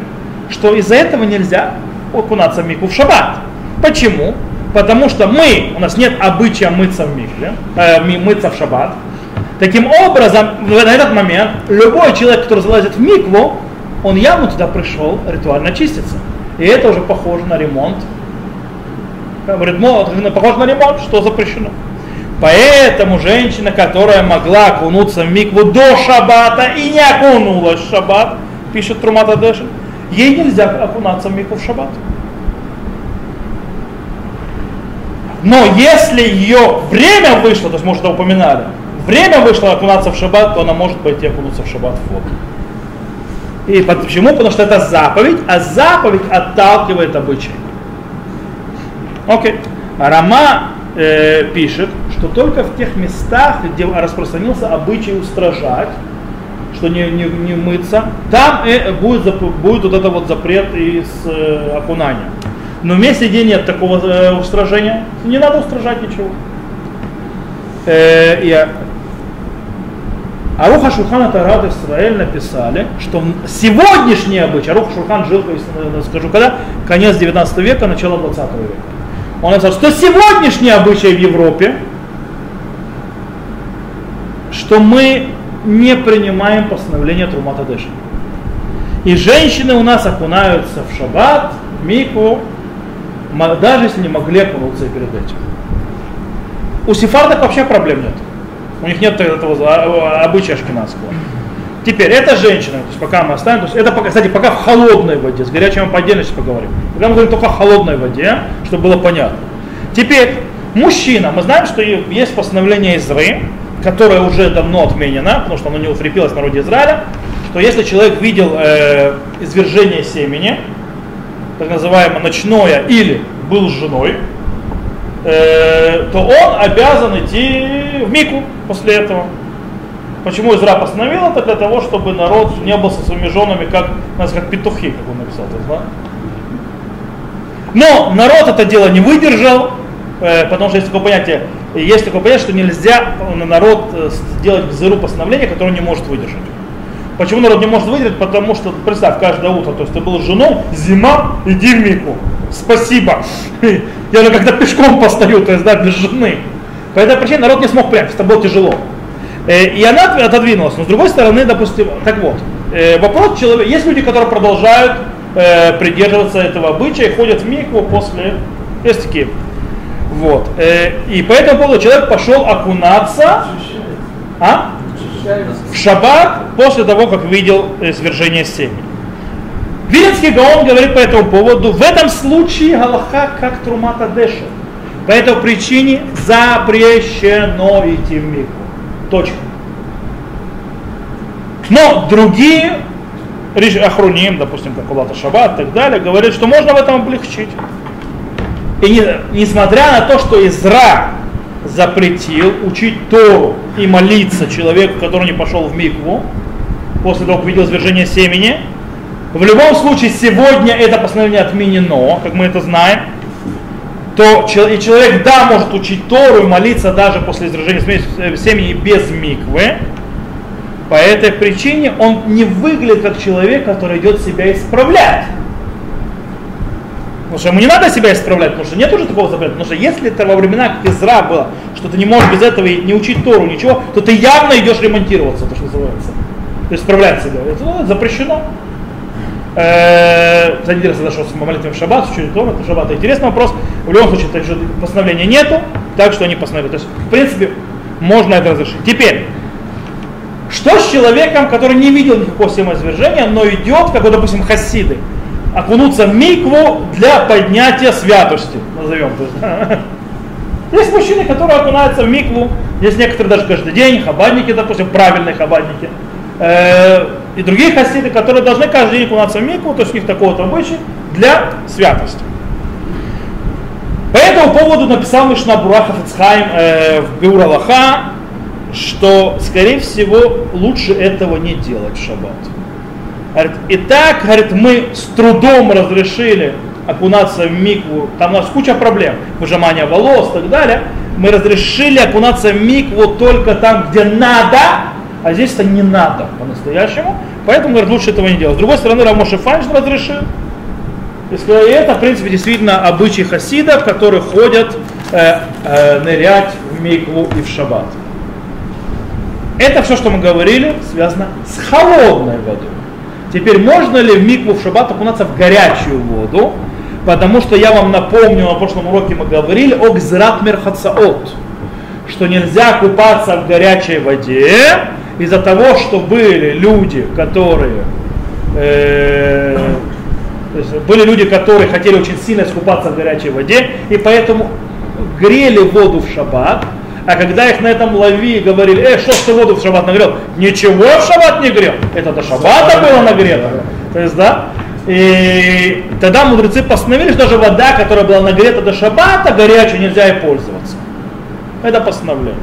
что из-за этого нельзя окунаться в мику в шаббат. Почему? Потому что мы, у нас нет обычая мыться в микве, э, мыться в шаббат. Таким образом, на этот момент любой человек, который залазит в микву, он явно туда пришел ритуально чиститься. И это уже похоже на ремонт Говорит, похож на ремонт, что запрещено. Поэтому женщина, которая могла окунуться в микву до шаббата и не окунулась в шаббат, пишет Трумата Дешин, ей нельзя окунаться в микву в шаббат. Но если ее время вышло, то есть, может, это упоминали, время вышло окунаться в шаббат, то она может пойти окунуться в шаббат в воду. И почему? Потому что это заповедь, а заповедь отталкивает обычай. Окей. Рама э, пишет, что только в тех местах, где распространился обычай устражать, что не, не, не мыться, там э, будет, будет вот это вот запрет из э, окунания. Но в месте, где нет такого э, устражения, не надо устражать ничего. Э, и Аруха Шурхана Тарат Израиль написали, что сегодняшний обычай, Аруха Шурхан жил, если скажу когда, конец 19 века, начало 20 века он написал, что сегодняшний обычай в Европе, что мы не принимаем постановление Трумата Дэша. И женщины у нас окунаются в шаббат, в мику, даже если не могли окунуться перед этим. У сефардов вообще проблем нет. У них нет этого обычая ашкенадского. Теперь, это женщина, то есть пока мы оставим, то есть это, кстати, пока в холодной воде, с горячей мы по отдельности поговорим. Пока мы говорим только о холодной воде, чтобы было понятно. Теперь, мужчина, мы знаем, что есть постановление Изры, которое уже давно отменено, потому что оно не укрепилось в народе Израиля, что если человек видел э, извержение семени, так называемое ночное, или был с женой, э, то он обязан идти в Мику после этого. Почему Изра постановил это? Для того, чтобы народ не был со своими женами как, нас как петухи, как он написал. Да? Но народ это дело не выдержал, э, потому что есть такое понятие, есть такое понятие, что нельзя народ э, сделать гзыру постановление, которое не может выдержать. Почему народ не может выдержать? Потому что, представь, каждое утро, то есть ты был с женой, зима, иди в Мику. Спасибо. Я же когда пешком постою, то есть, да, без жены. По этой причине народ не смог прятать, это было тяжело. Э, и она отодвинулась. Но с другой стороны, допустим, так вот, э, вопрос человека, есть люди, которые продолжают э, придерживаться этого обычая, ходят в микву после, есть такие. Вот. И по этому поводу человек пошел окунаться а? в шаббат после того, как видел свержение семьи. Вилецкий Гаон говорит по этому поводу, в этом случае Галаха как Трумата Деша. По этой причине запрещено идти в микву. Точка. Но другие, Ахруним, допустим, как Улата Шаббат и так далее, говорят, что можно в этом облегчить. И не, несмотря на то, что Изра запретил учить Тору и молиться человеку, который не пошел в микву, после того, как видел извержение семени. В любом случае, сегодня это постановление отменено, как мы это знаем, то и человек, да, может учить Тору и молиться даже после извержения э, семени без миквы. По этой причине он не выглядит как человек, который идет себя исправлять. Потому что ему не надо себя исправлять, потому что нет уже такого запрета. Потому что если это во времена, как Изра было, что ты не можешь без этого не учить Тору, ничего, то ты явно идешь ремонтироваться, то, что называется. То есть исправлять себя. Это ну, запрещено. Э, кстати, интересно, что с молитвами в шаббат, учили Тору, это шаббат, интересный вопрос. В любом случае, это еще постановления нету, так что они постановили. То есть, в принципе, можно это разрешить. Теперь, что с человеком, который не видел никакого самоизвержения, но идет, как, вот, допустим, хасиды, окунуться в микву для поднятия святости, назовем. Есть мужчины, которые окунаются в микву, есть некоторые даже каждый день, хабадники, допустим, правильные хабадники, э, и другие хасиды, которые должны каждый день окунаться в микву, то есть у них такого-то обычай, для святости. По этому поводу написал Мишна Бураха Фицхайм э, в Беур Аллаха, что, скорее всего, лучше этого не делать в шаббат. Говорит, и так, говорит, мы с трудом разрешили окунаться в микву, там у нас куча проблем, выжимание волос и так далее, мы разрешили окунаться в микву только там, где надо, а здесь это не надо по-настоящему, поэтому, говорит, лучше этого не делать. С другой стороны, Рамоши Фанш разрешил, и это, в принципе, действительно обычай хасидов, которые ходят э, э, нырять в микву и в шаббат. Это все, что мы говорили, связано с холодной водой. Теперь можно ли в микву в шаббат окунаться в горячую воду? Потому что я вам напомню, на прошлом уроке мы говорили о гзрат мерхацаот, что нельзя купаться в горячей воде из-за того, что были люди, которые э, были люди, которые хотели очень сильно искупаться в горячей воде, и поэтому грели воду в шаббат, а когда их на этом лови говорили, э, что ж ты воду в шаббат нагрел? Ничего в шаббат не грел. Это до шаббата было нагрето. То есть, да, и тогда мудрецы постановили, что даже вода, которая была нагрета до шаббата, горячей нельзя и пользоваться. Это постановление.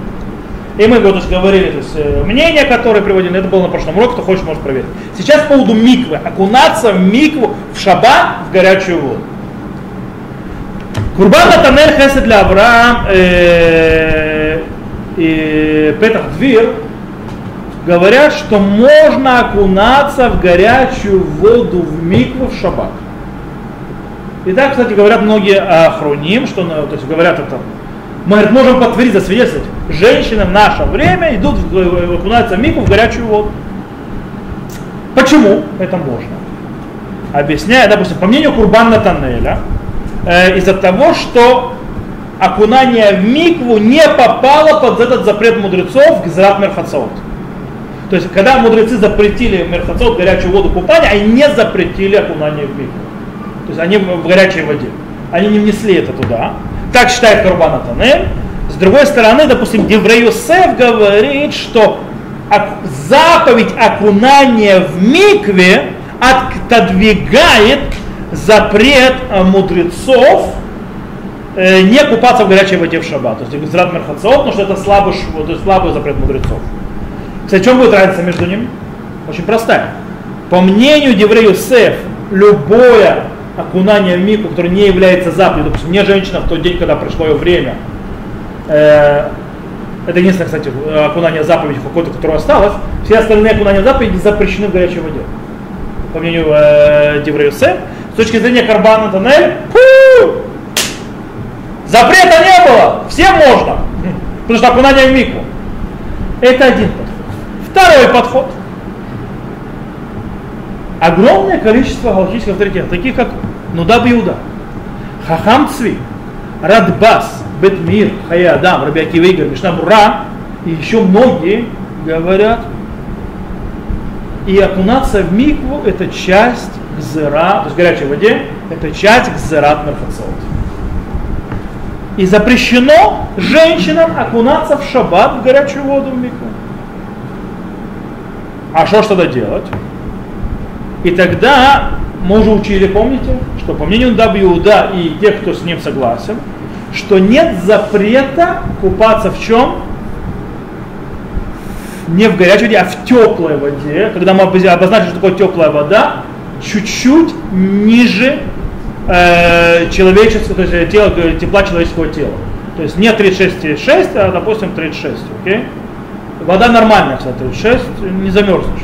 И мы вот говорили, то есть э, мнение, которое приводили, это было на прошлом уроке, кто хочет, может проверить. Сейчас по поводу миквы. Окунаться в микву в шаббат в горячую воду. Курбан Натанель Хесед для Авраам э, и Петах Двир говорят, что можно окунаться в горячую воду в микву в шаббат. И так, кстати, говорят многие охроним, что ну, то есть говорят это. Мы говорит, можем подтвердить, засвидетельствовать. Женщины в наше время идут, окунаются в микву в горячую воду. Почему это можно? Объясняя, допустим, по мнению Курбан Натанеля, э, из-за того, что окунание в микву не попало под этот запрет мудрецов к Зрат Мерхацаот. То есть, когда мудрецы запретили Мерхацаот горячую воду купания, они не запретили окунание в микву. То есть, они в горячей воде. Они не внесли это туда. Так считает Карбан Атанель. С другой стороны, допустим, Деврей Юсеф говорит, что заповедь окунания в микве отодвигает запрет э, мудрецов э, не купаться в горячей воде в шаббат. То есть Гзрат Мерхацот, потому что это слабый, то есть слабый запрет мудрецов. Кстати, в чем будет разница между ними? Очень простая. По мнению Деврею Сеф, любое окунание в мику, которое не является заповедью, допустим, не женщина в тот день, когда пришло ее время, э, это единственное, кстати, окунание заповеди какое-то, которое осталось, все остальные окунания заповеди запрещены в горячей воде. По мнению э, Деврею Сеф, с точки зрения Карбана Танель, запрета не было, всем можно, потому что окунание в мику. Это один подход. Второй подход. Огромное количество галактических авторитетов, таких как Нудаб Иуда, Хахам Цви, Радбас, Бетмир, Хаядам, Раби Акива Мишна Бура и еще многие говорят, и окунаться в микву это часть гзера, то есть в горячей воде, это часть гзерат мерхацот. И запрещено женщинам окунаться в шаббат в горячую воду в микву. А что ж тогда делать? И тогда мы уже учили, помните, что по мнению Даби Иуда и тех, кто с ним согласен, что нет запрета купаться в чем? Не в горячей воде, а в теплой воде. Когда мы обозначили, что такое теплая вода, чуть-чуть ниже э, человеческого, то есть э, тела, тепла человеческого тела. То есть не 36,6, а допустим 36, окей? Вода нормальная, кстати, 36, не замерзнешь.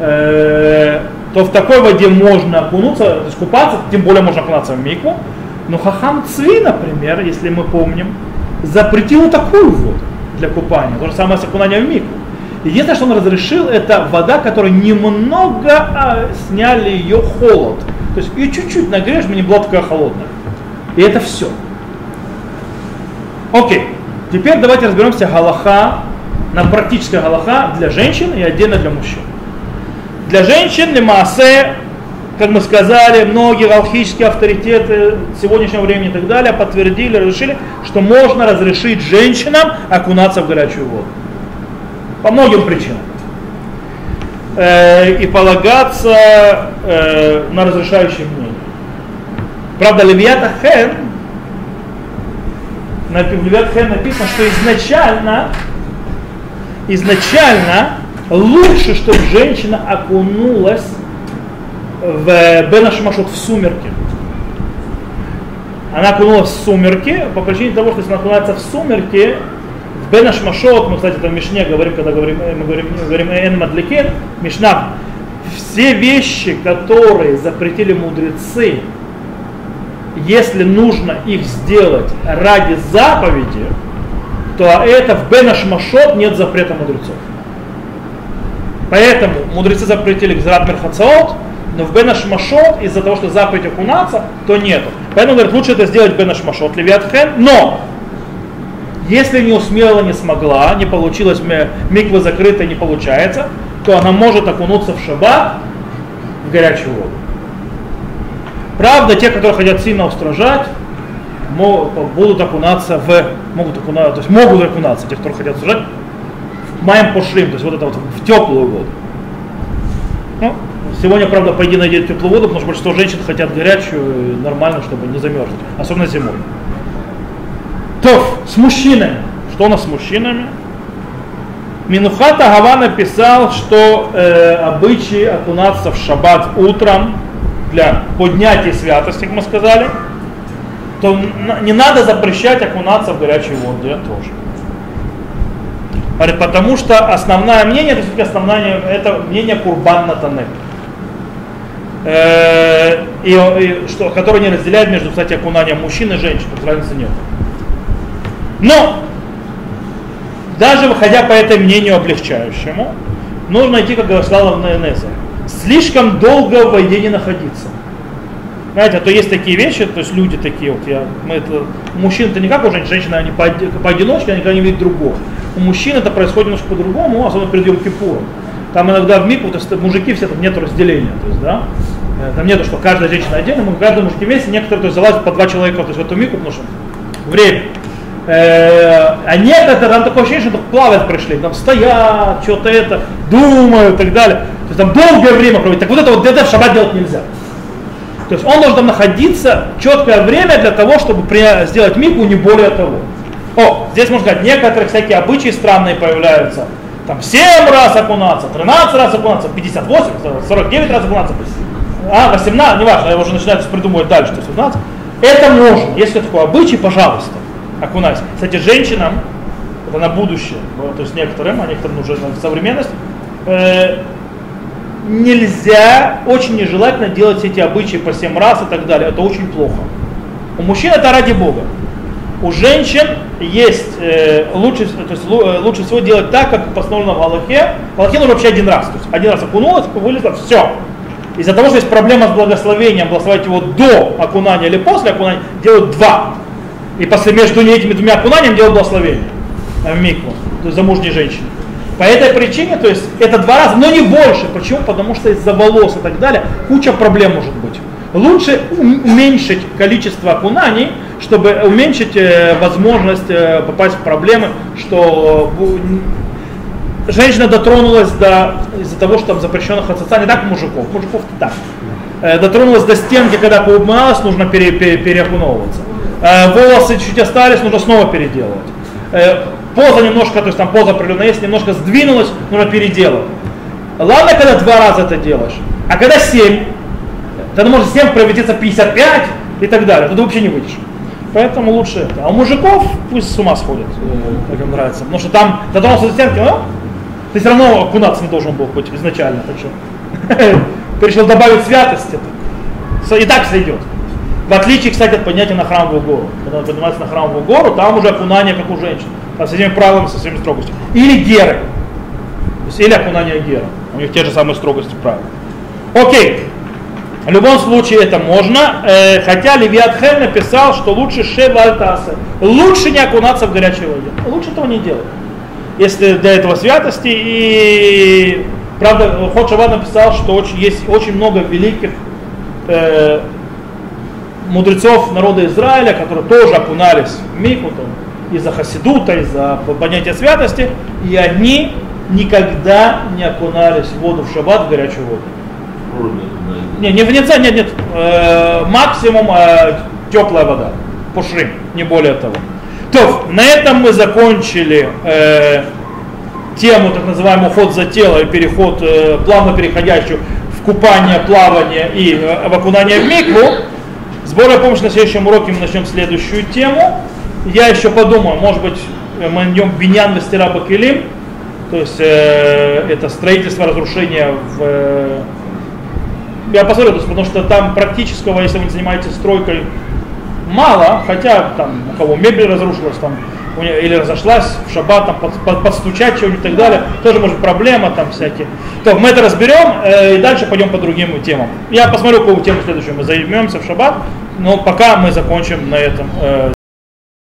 Э, то в такой воде можно окунуться, то есть купаться, тем более можно окунаться в микву. Но Хахам Цви, например, если мы помним, запретил такую воду для купания. То же самое с окунанием в микву. Единственное, что он разрешил, это вода, которая немного а, сняли ее холод. То есть ее чуть-чуть нагреешь, мне не была такая холодная. И это все. Окей. Теперь давайте разберемся галаха, на практическая галаха для женщин и отдельно для мужчин. Для женщин, лимасе, как мы сказали, многие галхические авторитеты сегодняшнего времени и так далее подтвердили, разрешили, что можно разрешить женщинам окунаться в горячую воду. По многим причинам. Э, и полагаться э, на разрешающее мнение. Правда, Левиата Хен, на Левиат Хен написано, что изначально, изначально лучше, чтобы женщина окунулась в Бенашмашот в сумерки. Она окунулась в сумерки по причине того, что если она окунается в сумерки, в Бенашмашот, мы, кстати, там в Мишне говорим, когда говорим, мы говорим, говорим Эн Мадликин, Мишна, все вещи, которые запретили мудрецы, если нужно их сделать ради заповеди, то это в Бенашмашот нет запрета мудрецов. Поэтому мудрецы запретили Гзрат Мерхацаот, но в Бенашмашот из-за того, что заповедь окунаться, то нету. Поэтому, говорят, лучше это сделать Бенашмашот, Левиатхен, но если не усмела, не смогла, не получилось, миква закрыта, не получается, то она может окунуться в шаббат в горячую воду. Правда, те, которые хотят сильно устражать, будут окунаться в, могут окунаться, то есть могут окунаться, те, которые хотят устражать, маем пошлим, то есть вот это вот в теплую воду. Ну, сегодня, правда, пойди найди теплую воду, потому что большинство женщин хотят горячую, нормально, чтобы не замерзнуть, особенно зимой. То, с мужчинами. Что у нас с мужчинами? Минухата Гава написал, что э, обычай окунаться в шаббат утром для поднятия святости, как мы сказали, то не надо запрещать окунаться в горячую воду, я тоже. Потому что основное мнение, это все-таки основное, это мнение Курбан Натанель. Э, и, и, что, который не разделяет между, кстати, окунанием мужчин и женщин, тут разницы нет. Но, даже выходя по этому мнению облегчающему, нужно идти, как сказала Неза, слишком долго в воде не находиться. Знаете, а то есть такие вещи, то есть люди такие, вот я, мы это, мужчины это не как у женщин, женщины они по, поодиночке, они никогда не видят другого. У мужчин это происходит немножко по-другому, особенно перед Йом Кипуром. Там иногда в миг, вот, мужики все там нет разделения, то есть, да, э, там нету, что каждая женщина отдельно, мы каждый мужик вместе, некоторые то есть, залазят по два человека то есть, в эту мику, потому что время. Э, а некоторые там такое ощущение, что плавать пришли, там стоят, что-то это, думают и так далее. То есть там долгое время проводить. Так вот это вот где-то в шаббат делать нельзя. То есть он должен там находиться четкое время для того, чтобы сделать мику, не более того. О, здесь можно сказать, некоторые всякие обычаи странные появляются. Там 7 раз окунаться, 13 раз окунаться, 58, 49 раз окунаться, а, 18, неважно, я уже начинаю придумывать дальше, что 17. Это можно, если такой обычай, пожалуйста, окунайся. Кстати, женщинам, это на будущее, то есть некоторым, а некоторым уже на современность, э, нельзя, очень нежелательно делать эти обычаи по 7 раз и так далее. Это очень плохо. У мужчин это ради Бога. У женщин есть э, лучше, то есть, э, лучше всего делать так, как постановлено в Аллахе. В Аллахе нужно вообще один раз. То есть один раз окунулась, вылезла, все. Из-за того, что есть проблема с благословением, благословить его до окунания или после окунания, делают два. И после между этими двумя окунаниями делают благословение. В микву, то есть замужней женщине. По этой причине, то есть это два раза, но не больше. Почему? Потому что из-за волос и так далее куча проблем может быть. Лучше уменьшить количество окунаний, чтобы уменьшить э, возможность э, попасть в проблемы, что э, женщина дотронулась до, из-за того, что там запрещенных от не так мужиков, мужиков так, э, дотронулась до стенки, когда поумалась, нужно пере, пере, переокуновываться. Волосы чуть остались, нужно снова переделывать. Поза немножко, то есть там поза определенная есть, немножко сдвинулась, нужно переделать. Ладно, когда два раза это делаешь, а когда семь, тогда может семь превратиться в 55 и так далее, тогда вообще не выйдешь. Поэтому лучше это. А у мужиков пусть с ума сходят, как им нравится. Потому что там дотронулся до стенки, ну, ты все равно окунаться не должен был быть изначально. Так что ты добавить святости. И так сойдет. В отличие, кстати, от поднятия на храмовую гору. Когда он поднимается на храмовую гору, там уже окунание, как у женщин. Там со всеми правилами, со всеми строгостями. Или геры. То есть, или окунание гера. У них те же самые строгости правил. Окей. В любом случае это можно, э, хотя Левиатхем написал, что лучше шевальтасы. Лучше не окунаться в горячей воде. Лучше этого не делать. Если для этого святости. И правда, Ход Шаббат написал, что очень, есть очень много великих э, мудрецов народа Израиля, которые тоже окунались в Мику, из-за хасидута, из-за понятия святости, и они никогда не окунались в воду в шаббат, в горячую воду. Не, не в нет, нет. Э, максимум э, теплая вода. Пушрим, не более того. То, на этом мы закончили э, тему так называемый уход за тело и переход, э, плавно переходящую в купание, плавание и э, в окунание в микву. Сборная помощи на следующем уроке мы начнем следующую тему. Я еще подумаю, может быть, мы найдем биньян мастера Бакелим, то есть э, это строительство, разрушение в э, я посмотрю, потому что там практического, если вы занимаетесь стройкой, мало, хотя там у кого мебель разрушилась там, или разошлась в шаббат, там под, под, подстучать чего-нибудь и так далее, тоже может проблема там всякие. То мы это разберем э, и дальше пойдем по другим темам. Я посмотрю, какую тему следующую мы займемся в шаббат, но пока мы закончим на этом. Э,